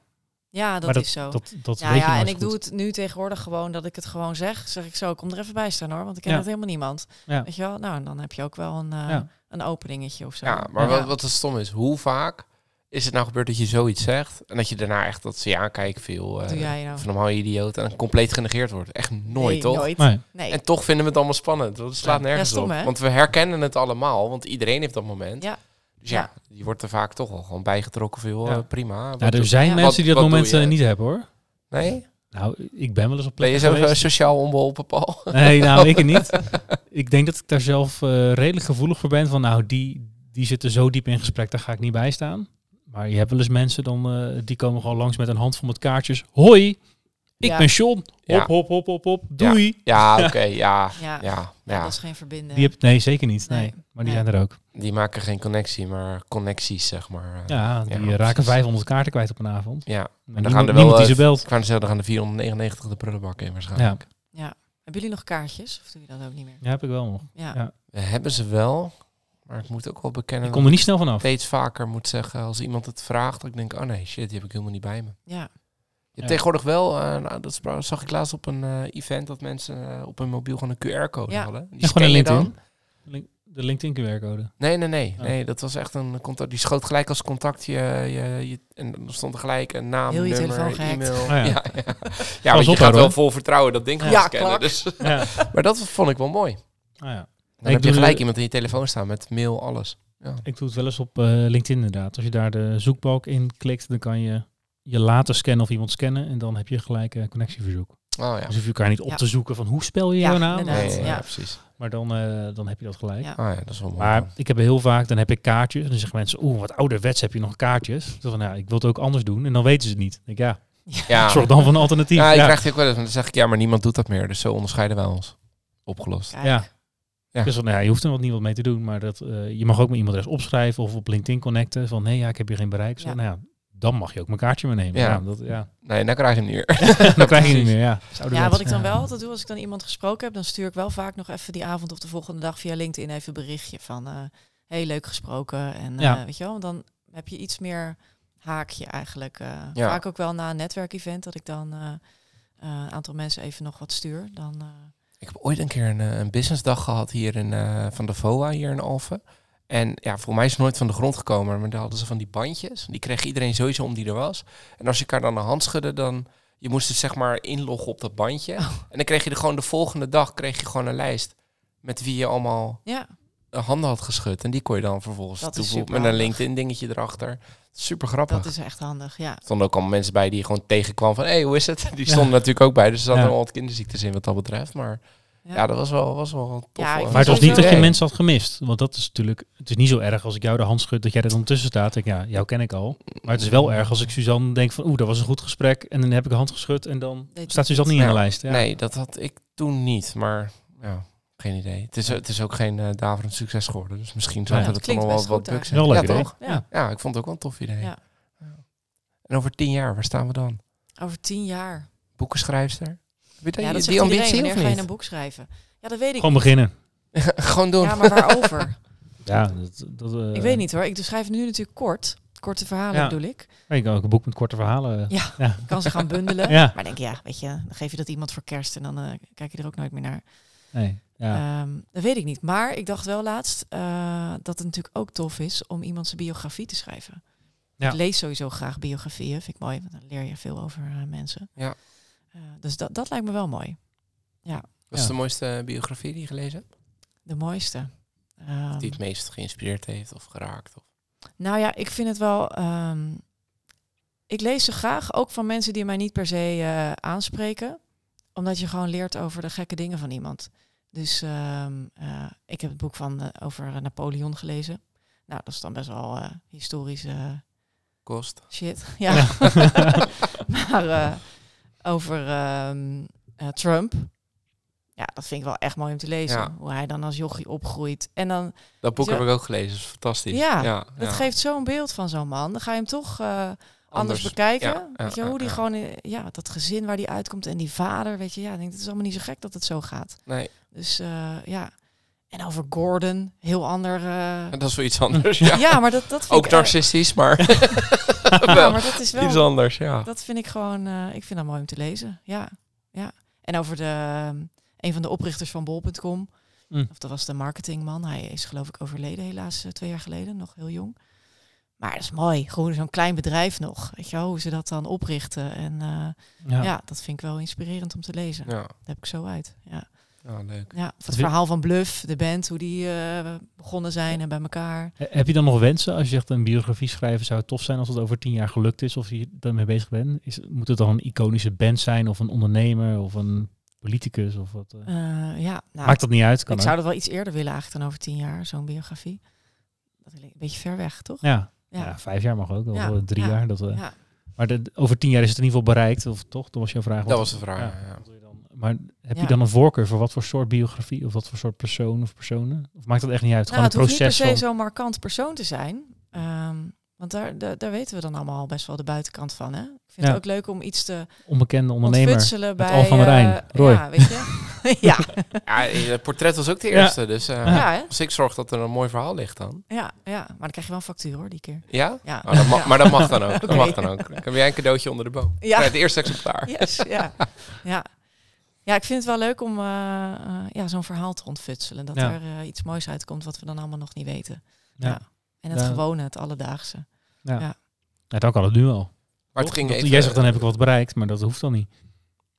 dat, maar dat is zo. Dat, dat ja, weet je ja, en ik goed. doe het nu tegenwoordig gewoon dat ik het gewoon zeg. Zeg ik zo, kom er even bij staan hoor, want ik ken Ja. het helemaal niemand. Ja. Weet je wel? Nou, en dan heb je ook wel een, eh, Ja. een openingetje of zo. Ja, maar Wat, wat het stom is, hoe vaak is het nou gebeurd dat je zoiets zegt en dat je daarna echt dat ze je aankijken veel Wat doe eh nou? van normaal idioot en compleet genegeerd wordt. Echt nooit, Nee, toch? Nooit. Nee. Nee. En toch vinden we het allemaal spannend. Het slaat Ja. nergens Ja, stom, op. hè? Want we herkennen het allemaal, want iedereen heeft dat moment. Ja. Dus ja, je wordt er vaak toch wel gewoon bijgetrokken veel. Ja. eh, prima. Ja, er zijn Ja. mensen Wat- die dat wat moment eh, niet hebben hoor. Nee? Nou, ik ben wel eens op Ben je plekken zo eh, geweest. sociaal onbeholpen, Paul? <laughs> Nee, nou, ik <laughs> niet. Ik denk dat ik daar zelf eh, redelijk gevoelig voor ben. Van nou, die, die zitten zo diep in gesprek, daar ga ik niet bij staan. Maar je hebt wel eens mensen, dan, eh, die komen gewoon langs met een handvol met kaartjes. Hoi, ik Ja. ben John. Hop, Ja. hop, hop, hop, hop. Doei. Ja, oké, <laughs> ja. Ja. Ja, Ja, ja. dat is geen verbinden. Die heb, nee, zeker niet. Nee. Nee. Maar die Nee. zijn er ook. Die maken geen connectie, maar connecties, zeg maar. eh. Ja, die Ja, eh, raken precies. 500 kaarten kwijt op een avond. Ja, En dan niemand, gaan er niemand wel, die ze eh, belt. ik zeggen, dan gaan de 499 de prullenbak in waarschijnlijk. Hebben jullie nog kaartjes? Of doe je dat ook niet meer? Ja, heb ik wel nog. Ja. Ja. We hebben ze wel, maar ik moet ook wel bekennen Ik dat kom er niet snel vanaf. steeds vaker moet zeggen als iemand het vraagt, dat ik denk, oh nee, shit, die heb ik helemaal niet bij me. ja. Je hebt Ja. tegenwoordig wel, eh, nou, dat zag ik laatst op een eh, event, dat mensen eh, op hun mobiel gewoon een QR-code Ja. hadden. Die Ja, gewoon een je dan. De LinkedIn QR-code. Nee, nee, nee, Oh. nee. Dat was echt een contact. Die schoot gelijk als contact je, je, je- en er stond er gelijk een naam, Heel je nummer, e-mail. Oh ja. ja, ja. <laughs> ja want je op, gaat hoor. wel vol vertrouwen dat ding gaan Ja, scannen. Dus. Ja. <laughs> Maar dat vond ik wel mooi. Ah, ja. Dan Ik heb je gelijk iemand in je telefoon staan met mail, alles. Ja. Ik doe het wel eens op eh, LinkedIn inderdaad. Als je daar de zoekbalk in klikt, dan kan je je laten scannen of iemand scannen. En dan heb je gelijk een connectieverzoek. Oh ja. Dus hoef je elkaar niet op Ja. te zoeken van hoe spel je Ja, jouw naam. Nee, ja, ja. precies. Maar dan, eh, dan heb je dat gelijk. Ja. Ah ja, dat is wel mooi. Maar ik heb heel vaak, dan heb ik kaartjes. En dan zeggen mensen, oeh, wat ouderwets heb je nog kaartjes. Dan van, ja, ik wil het ook anders doen. En dan weten ze het niet. Dan denk ik, ja, ja. zorg dan voor een alternatief. Ja, Ja, ik krijg die ook wel eens. Dan zeg ik, ja, maar niemand doet dat meer. Dus zo onderscheiden wij ons. Opgelost. Kijk. Ja. Ja. Dus van, nou ja, je hoeft er nog niet wat mee te doen. Maar dat, eh, je mag ook met iemand eens opschrijven of op LinkedIn connecten. Van, nee, ja, ik heb hier geen bereik. Zo, Ja. Nou ja, dan mag je ook mijn kaartje meenemen. Ja. Ja. dat, ja. Nee, dan krijg je hem niet meer. <laughs> dan krijg je niet Precies. meer, ja. Ja, wat ik dan wel altijd doe als ik dan iemand gesproken heb, dan stuur ik wel vaak nog even die avond of de volgende dag via LinkedIn even een berichtje van eh hey, leuk gesproken. En Ja. eh, weet je wel, dan heb je iets meer haakje eigenlijk. eh, Ja. Vaak ook wel na een netwerkevent dat ik dan eh, eh, een aantal mensen even nog wat stuur. Dan, eh, Ik heb ooit een keer een, een businessdag gehad hier in, eh, van de VOA hier in Alphen. En ja, voor mij is het nooit van de grond gekomen. Maar daar hadden ze van die bandjes. Die kreeg iedereen sowieso om die er was. En als je elkaar dan de hand schudde, dan... Je moest zeg maar inloggen op dat bandje. Oh. En dan kreeg je er gewoon de volgende dag kreeg je gewoon een lijst. Met wie je allemaal ja, handen had geschud. En die kon je dan vervolgens toevoegen met een. LinkedIn dingetje erachter. Super grappig. dat is echt handig. Ja. Er stonden ook allemaal mensen bij die je gewoon tegenkwam van... Hé, hey, hoe is het? <laughs> Die stonden natuurlijk ook bij. Dus er zaten Ja. wel wat kinderziektes in wat dat betreft. Maar ja, Ja. dat was wel, was wel tof. Ja, Maar het was niet dat je mensen had gemist. Want dat is natuurlijk... Het is niet zo erg als ik jou de hand schud dat jij er dan tussen staat. Denk ik, ja, jou ken ik al. Maar het is wel erg als ik Suzanne denk van... Oeh, dat was een goed gesprek. En dan heb ik een hand geschud. En dan staat Suzanne niet in de Ja. lijst. Ja. Nee, dat had ik toen niet. Maar ja, geen idee. Het is, het is ook geen daverend succes geworden. Dus misschien Ja. er Het toch nog klinkt wel wat bugs een Ja, toch? Ja. Ja, ik vond het ook wel een tof idee. En over tien jaar, waar staan we dan? Over tien jaar. Boekenschrijfster? Die, Ja, dat die zegt ambitie iedereen. Wanneer of ga je een boek schrijven? Ja, dat weet ik Gewoon niet. beginnen. <laughs> Gewoon doen. Ja, maar waarover? <laughs> Ja, dat, dat, eh, ik weet niet hoor. Ik schrijf nu natuurlijk kort. Korte verhalen Ja. bedoel ik. Ik kan ook een boek met korte verhalen. Ja. ja. Ik kan ze gaan bundelen. <laughs> Ja. Maar denk je, ja, weet je, dan geef je dat iemand voor kerst en dan eh, kijk je er ook nooit meer naar. Nee. Ja. Ehm, dat weet ik niet. Maar ik dacht wel laatst eh, dat het natuurlijk ook tof is om iemand zijn biografie te schrijven. Ja. Ik lees sowieso graag biografieën. Vind ik mooi, want dan leer je veel over eh, mensen. Ja. Eh, dus dat, dat lijkt me wel mooi. Wat is Ja. de mooiste biografie die je gelezen hebt? De mooiste. Ehm, Die het meest geïnspireerd heeft of geraakt? Of... Nou ja, ik vind het wel. ehm, ik lees ze graag, ook van mensen die mij niet per se eh, aanspreken, omdat je gewoon leert over de gekke dingen van iemand. Dus ehm, eh, ik heb het boek van eh, over Napoleon gelezen. Nou, dat is dan best wel eh, historische Kost? shit. Ja. <laughs> <laughs> maar eh, over ehm, eh, Trump. Ja, dat vind ik wel echt mooi om te lezen. Ja. Hoe hij dan als jochie opgroeit. En dan Dat boek Zo- heb ik ook gelezen. Dat is fantastisch. Ja, ja, Dat geeft zo'n beeld van zo'n man. Dan ga je hem toch eh, anders, Anders. bekijken. Weet je, hoe die gewoon, ja, dat gezin waar die uitkomt en die vader, weet je, ja, ik denk, het is allemaal niet zo gek dat het zo gaat. Nee, Dus eh, ja. En over Gordon, heel ander. eh, dat is wel iets anders. Ja. ja. maar dat, dat vind Ook ik... eh, narcistisch, maar <laughs> <laughs> ja, wel maar dat is iets wel... anders. Ja. Dat vind ik gewoon, eh, ik vind dat mooi om te lezen. Ja, ja. En over de, ehm, een van de oprichters van bol.com. Mm. Of dat was de marketingman. Hij is geloof ik overleden helaas twee jaar geleden, nog heel jong. Maar dat is mooi. Gewoon zo'n klein bedrijf nog. Weet je wel, hoe ze dat dan oprichten. En eh, ja. ja. dat vind ik wel inspirerend om te lezen. Ja. Dat heb ik zo uit. Ja. Ja, leuk. Ja, het verhaal van Bluff, de band, hoe die eh, begonnen zijn en bij elkaar. He- Heb je dan nog wensen als je zegt een biografie schrijven? Zou het tof zijn als het over tien jaar gelukt is of je daarmee bezig bent? Is, moet het dan een iconische band zijn of een ondernemer of een politicus of wat? eh? Eh, ja, nou, Maakt dat niet uit? Kan ik zou dat wel iets eerder willen eigenlijk dan over tien jaar, zo'n biografie. Dat is een beetje ver weg, toch? Ja. Ja. Ja. vijf jaar mag ook, of Ja, eh, drie ja, jaar. Dat, eh, Ja. Maar de, over tien jaar is het in ieder geval bereikt, of toch? Dat was jouw vraag. Dat was de vraag. ja. Maar heb Ja. je dan een voorkeur voor wat voor soort biografie of wat voor soort persoon of personen? Of maakt dat echt niet uit? Nou, Gewoon het het hoeft niet per proces se zo'n markant persoon te zijn. Ehm, want daar, daar, daar weten we dan allemaal best wel de buitenkant van. Hè? Ik vind Ja. het ook leuk om iets te onbekende ondernemer. ontfutselen bij... Al van der Rijn. eh, Roy. Ja, weet je? <laughs> ja. Ja, het portret was ook de Ja. eerste. Dus eh, Ja, als ik zorg dat er een mooi verhaal ligt dan. ja, ja, maar dan krijg je wel een factuur hoor, die keer. Ja? Ja, Oh, dat mag, Ja. Maar dat mag dan ook. Dat <laughs> mag dan ook. Dan heb jij een cadeautje onder de boom. Ja. Ja. het eerste exemplaar. Yes, ja. <laughs> ja. Ja, ik vind het wel leuk om eh, eh, ja, zo'n verhaal te ontfutselen. Dat Ja. er eh, iets moois uitkomt wat we dan allemaal nog niet weten. Ja. Ja. En het Ja. gewone, het alledaagse. Ja. Ja. Ja, dan kan het nu al. Maar het ging Dat- even... Jij zegt dan heb ik wat bereikt, maar dat hoeft dan niet.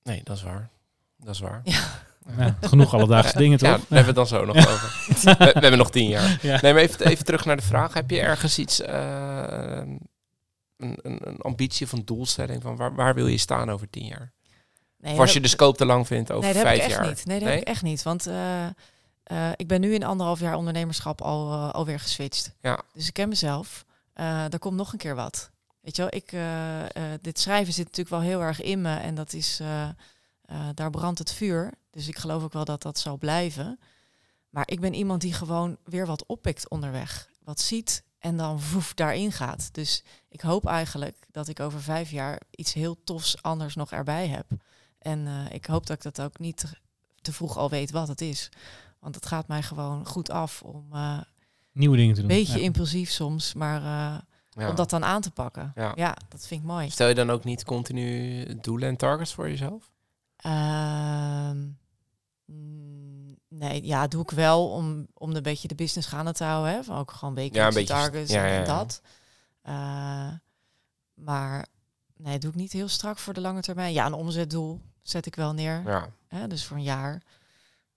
Nee, dat is waar. Dat is waar. Ja, genoeg alledaagse <laughs> dingen toch? Ja, daar hebben we het dan zo nog over. <laughs> We, we hebben nog tien jaar. Ja. Nee, maar even, even terug naar de vraag. Heb je ergens iets, een, een, een ambitie of een doelstelling van waar, waar wil je staan over tien jaar? Nee, Of als je de scope te lang vindt over nee, dat heb vijf ik echt jaar. niet. Nee, dat heb ik echt niet. Want eh, eh, ik ben nu in anderhalf jaar ondernemerschap al, eh, alweer geswitcht. Ja. Dus ik ken mezelf. Eh er komt nog een keer wat. Weet je wel, ik, dit schrijven zit natuurlijk wel heel erg in me. En dat is, daar brandt het vuur. Dus ik geloof ook wel dat dat zal blijven. Maar ik ben iemand die gewoon weer wat oppikt onderweg. Wat ziet en dan voef daarin gaat. Dus ik hoop eigenlijk dat ik over vijf jaar iets heel tofs anders nog erbij heb. En eh, ik hoop dat ik dat ook niet te, vroeg al weet wat het is. Want het gaat mij gewoon goed af om eh, Nieuwe dingen te een doen. beetje Ja. impulsief soms, maar eh, Ja. om dat dan aan te pakken. Ja. Ja. dat vind ik mooi. Stel je dan ook niet continu doelen en targets voor jezelf? Ehm, nee, ja, doe ik wel om, om een beetje de business gaande te houden. Hè? Van ook gewoon wekelijkse Ja, een beetje targets ja, en dat. Eh, maar nee, doe ik niet heel strak voor de lange termijn. Ja, een omzetdoel zet ik wel neer. Ja. Hè? Dus voor een jaar.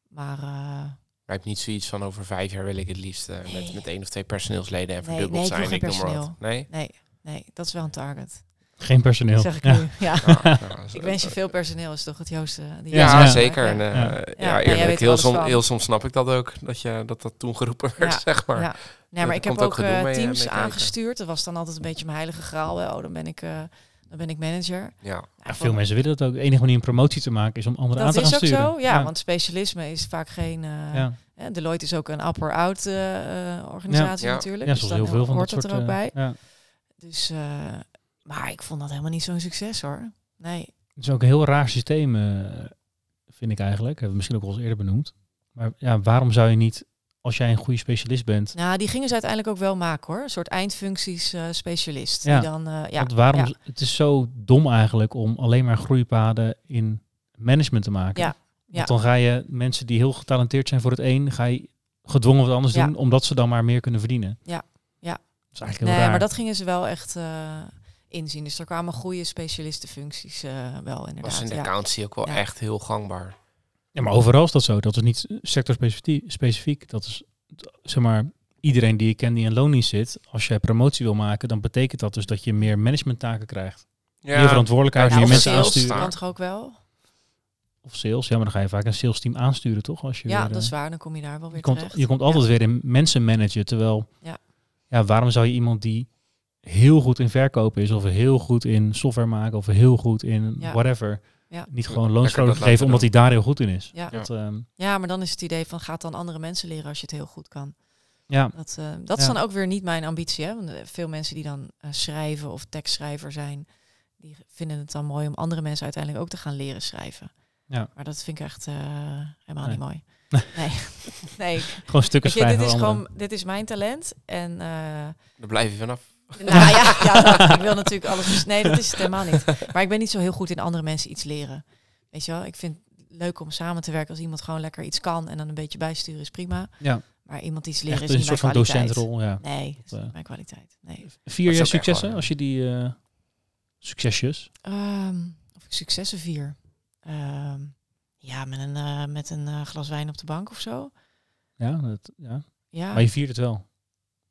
Maar eh, Maar je hebt niet zoiets van over vijf jaar wil ik het liefst eh, met, Nee. met één of twee personeelsleden en verdubbeld nee, ik zijn. geen Ik noem maar wat. personeel. Nee? nee, nee, dat is wel een target. Geen personeel. Zeg ik Ja. nu. Ja. Ja, <laughs> ja, Ik wens je veel personeel, is toch het Joost? die Ja, zeker. Ja. En, eh, Ja. eerlijk, er heel, som, heel soms snap ik dat ook, dat je, dat, dat toen geroepen werd, Ja, <laughs> zeg maar. Ja. Nee, maar ik heb ook ook gedoe mee, teams mee aangestuurd. Dat was dan altijd een beetje mijn heilige graal. hè. Oh, dan ben ik, eh, dan ben ik manager. Ja. Nou, Ja, veel mensen willen dat ook. De enige manier om promotie te maken is om anderen aan Dat te gaan is ook sturen. zo, ja, want specialisme is vaak geen... eh, ja. hè, Deloitte is ook een upper-out eh, eh, organisatie Ja. natuurlijk. ja, dus dan heel veel van hoort dat dat soort... er ook bij. ja. Dus, eh, maar ik vond dat helemaal niet zo'n succes hoor. Nee. Het is ook een heel raar systeem, vind ik eigenlijk. Hebben we misschien ook wel eens eerder benoemd. Maar ja, waarom zou je niet, als jij een goede specialist bent... Nou, die gingen ze uiteindelijk ook wel maken hoor. Een soort eindfuncties eh, specialist. Ja. Die dan, eh, ja, want waarom, ja. het is zo dom eigenlijk om alleen maar groeipaden in management te maken. Ja, ja. Want dan ga je mensen die heel getalenteerd zijn voor het een, ga je gedwongen wat anders Ja. doen, omdat ze dan maar meer kunnen verdienen. Ja, ja. Dat is eigenlijk heel Nee, raar. maar dat gingen ze wel echt eh, inzien. Dus er kwamen goede specialistenfuncties eh wel inderdaad. was in de ja. accountancy ook wel Ja. echt heel gangbaar. Ja, maar overal is dat zo. Dat is niet sectorspecifiek. specifiek. Dat is, zeg maar, iedereen die ik ken die in loondienst zit, als jij promotie wil maken, dan betekent dat dus dat je meer managementtaken krijgt. meer verantwoordelijkheid, Ja, meer mensen sales aansturen. kan toch ook wel? Of sales. Ja, maar dan ga je vaak een sales team aansturen, toch? Als je Ja, weer, dat is eh, waar. Dan kom je daar wel weer je komt, terecht. je komt altijd weer in mensen managen. Terwijl, Ja. ja, waarom zou je iemand die heel goed in verkopen is, of heel goed in software maken, of heel goed in Ja. whatever, Ja. niet gewoon dat geven, omdat hij daar heel goed in is. Ja. Dat, ehm, ja, maar dan is het idee van gaat dan andere mensen leren als je het heel goed kan. ja, Dat, eh, dat is dan ook weer niet mijn ambitie. Hè? Want eh, veel mensen die dan eh, schrijven of tekstschrijver zijn, die vinden het dan mooi om andere mensen uiteindelijk ook te gaan leren schrijven. Ja. Maar dat vind ik echt eh, helemaal Nee. niet mooi. <laughs> Nee, <laughs> nee. gewoon stukken je, schrijven. dit is gewoon, dit is mijn talent. En eh, Daar blijf je vanaf. Nou ja, ja <laughs> ik wil natuurlijk alles. bes- Nee, dat is het helemaal niet. Maar ik ben niet zo heel goed in andere mensen iets leren. Weet je wel, ik vind het leuk om samen te werken als iemand gewoon lekker iets kan en dan een beetje bijsturen is prima. Ja, Maar iemand iets leren echt is een niet soort mijn van kwaliteit. docentrol. Ja. Nee, dat eh, mijn kwaliteit. Nee. Vier jaar successen als je die eh, succesjes. Ehm, of ik successen vier. Ehm, ja, met een, eh, met een glas wijn op de bank of zo. Ja, dat, ja, Ja, maar je viert het wel.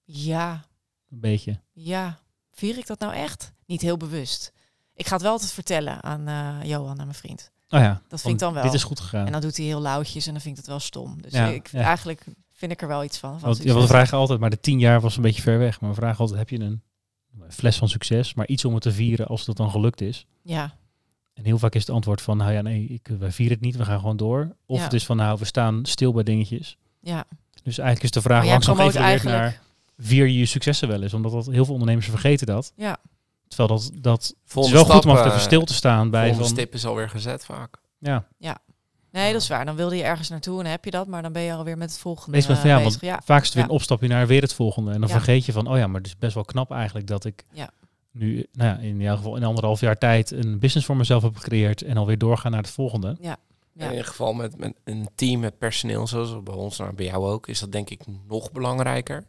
ja, Een beetje. ja. Vier ik dat nou echt? Niet heel bewust. Ik ga het wel altijd vertellen aan eh, Johan, aan mijn vriend. Oh ja, vind van, ik dan wel. Dit is goed gegaan. En dan doet hij heel lauwtjes en dan vind ik dat wel stom. Dus Ja, ik, ja. eigenlijk vind ik er wel iets van. van Want, ja, we vragen altijd, maar de tien jaar was een beetje ver weg. Maar we vragen altijd, heb je een fles van succes, maar iets om het te vieren als dat dan gelukt is? Ja, En heel vaak is het antwoord van, nou ja, nee, ik, wij vieren het niet, we gaan gewoon door. Of Ja. het is van, nou, we staan stil bij dingetjes. ja. Dus eigenlijk is de vraag langzaam geëvalueerd eigenlijk... naar, vier je je successen wel eens? Omdat dat, heel veel ondernemers vergeten dat. Ja, Terwijl dat, dat het is Volgende wel goed af te eh, even stil te staan bij Volgende van, stip is alweer gezet vaak. ja, nee, dat is waar. Dan wilde je ergens naartoe en heb je dat, maar dan ben je alweer met het volgende Wees maar van, eh, ja, bezig. want Ja, vaak is het weer Ja. een opstapje naar weer het volgende. En dan Ja. vergeet je van, oh ja, maar het is best wel knap eigenlijk dat ik Ja. nu, nou ja, in jouw geval in anderhalf jaar tijd een business voor mezelf heb gecreëerd en alweer doorgaan naar het volgende. ja. In ieder geval met, met een team met personeel, zoals bij ons, nou bij jou ook, is dat denk ik nog belangrijker.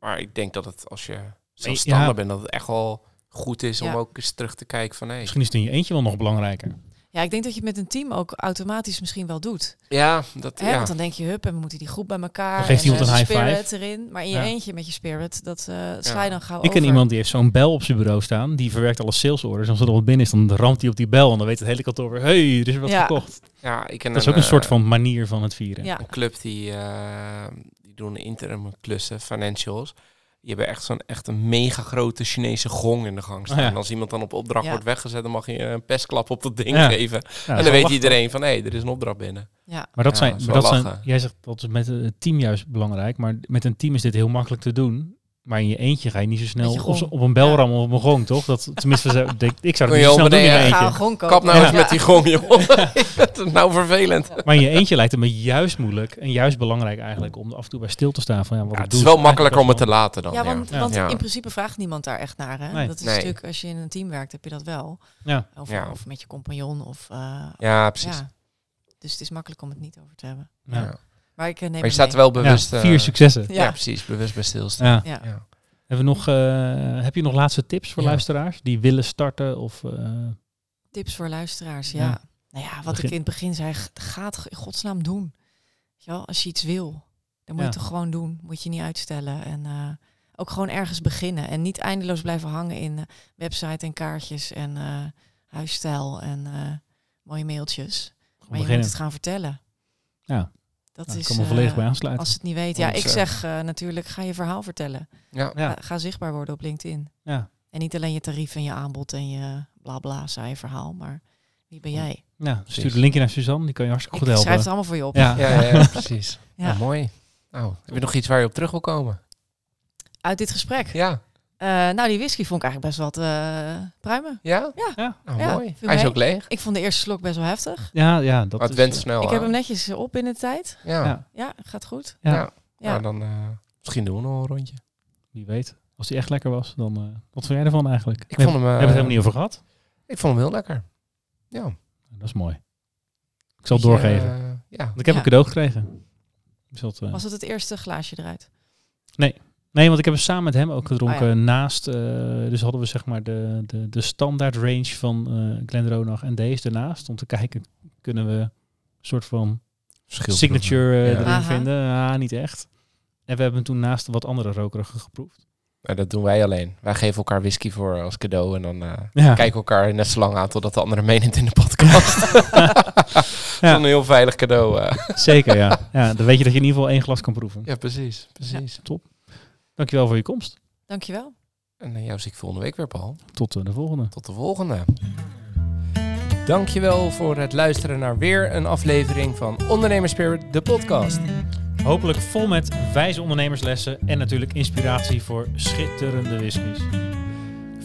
Maar ik denk dat het als je zelfstandig ja. bent, dat het echt wel goed is om ook eens terug te kijken van hé, Misschien is het in je eentje wel nog belangrijker. Ja, ik denk dat je het met een team ook automatisch misschien wel doet. Ja, dat, Hè? ja. Want dan denk je, hup, en we moeten die groep bij elkaar. Dan geeft en, iemand eh, een high spirit five. erin. Maar in je Ja. eentje met je spirit, dat eh sla je dan gauw Ik ken over. iemand die heeft zo'n bel op zijn bureau staan. Die verwerkt alle sales orders. En als er nog wat binnen is, dan ramt hij op die bel. En dan weet het hele kantoor weer, hey, er is wat Ja. gekocht. ja, ik ken Dat is ook een eh, soort van manier van het vieren. Ja, een club die, die doen interim klussen, financials. Die hebben echt zo'n echt een mega grote Chinese gong in de gang staan. Oh ja. En als iemand dan op opdracht Ja. wordt weggezet, dan mag je een pestklap op dat ding Ja. geven. En dan weet iedereen van, hé, er is een opdracht binnen. ja. Maar dat Ja, zijn, dat maar zijn jij zegt dat is met het team juist belangrijk, maar met een team is dit heel makkelijk te doen. Maar in je eentje ga je niet zo snel op, op een bel Ja. rammen of op een gong, toch? Dat, tenminste, denk- ik zou het je niet zo snel doen in mijn eentje. Kap nou eens met die gong, <laughs> joh. dat is nou vervelend. Maar in je eentje lijkt het me juist moeilijk en juist belangrijk eigenlijk om af en toe bij stil te staan. Van, ja, wat Ja, ik het doe is wel makkelijker om het te laten dan. Ja, want, Ja. want Ja. in principe vraagt niemand daar echt naar. Hè? Nee. Dat is Nee. natuurlijk, als je in een team werkt, heb je dat wel. Ja, Of, Ja. of met je compagnon. Of, eh, Ja, precies. ja. Dus het is makkelijk om het niet over te hebben. ja. Ja. Maar ik eh, neem Maar je staat er wel bewust... Ja, eh, vier successen. Ja. Ja. precies. Bewust bij stilstaan. Ja. Ja. Ja. Hebben we nog, eh, heb je nog laatste tips voor Ja. luisteraars die willen starten? Of, eh, Tips voor luisteraars, Ja. ja. Nou ja, wat Begin- ik in het begin zei, ga het in godsnaam doen. Weet je wel, als je iets wil, dan moet je Ja. het gewoon doen. Moet je niet uitstellen. En eh, ook gewoon ergens beginnen. En niet eindeloos blijven hangen in website en kaartjes en eh, huisstijl en eh, mooie mailtjes. Maar je moet het gaan vertellen. Ja. Dat Nou, ik is, kan me volledig eh, bij aansluiten. Als het niet weet. Ja, ik 100%. zeg eh, natuurlijk, ga je verhaal vertellen. Ja. Ja. Ga, ga zichtbaar worden op LinkedIn. Ja. En niet alleen je tarief en je aanbod en je bla bla, saai verhaal. Maar wie ben jij? Ja, stuur een linkje naar Suzanne, die kan je hartstikke Ik goed schrijf helpen. het allemaal voor je op. Ja. Ja, ja, ja, <laughs> precies. Ja. Ja. mooi. Nou, heb je nog iets waar je op terug wil komen? Uit dit gesprek. Ja. Eh, nou, die whisky vond ik eigenlijk best wat eh pruimen. Ja? Ja. Ja. Ja, mooi. Hij is ook leeg. Ik vond de eerste slok best wel heftig. Ja, ja, dat Maar het is, went eh, snel ik heb hem netjes op in de tijd. Ja. Ja. Ja, gaat goed. Ja, Ja. Ja. Nou, dan eh, misschien doen we nog een rondje. wie weet. Als die echt lekker was, dan... eh, wat vond jij ervan eigenlijk? Ik we vond hem, hebben eh, het helemaal niet over gehad. Ik vond hem heel lekker. Ja. Dat is mooi. Ik zal het doorgeven. ja. Want ik heb Ja. een cadeau gekregen. Dus dat, Was het het eerste glaasje eruit? Nee, want ik heb hem samen met hem ook gedronken Oh ja. naast. eh, dus hadden we zeg maar de, de, de standaard range van eh Glendronach en deze ernaast. Om te kijken, kunnen we een soort van signature eh, Ja. erin Aha. vinden? Ah, niet echt. En we hebben hem toen naast wat andere rokerige geproefd. Maar dat doen wij alleen. Wij geven elkaar whisky voor als cadeau en dan eh, Ja, kijken elkaar net zo lang aan totdat de andere meeneemt in de podcast. <laughs> Ja. Een heel veilig cadeau. eh. zeker ja. ja. Dan weet je dat je in ieder geval één glas kan proeven. Ja, precies. precies. Top. Dankjewel voor je komst. Dankjewel. En jou zie ik volgende week weer, Paul. Tot eh, de volgende. Tot de volgende. Dankjewel voor het luisteren naar weer een aflevering van Ondernemerspirit, de podcast. Hopelijk vol met wijze ondernemerslessen en natuurlijk inspiratie voor schitterende whiskies.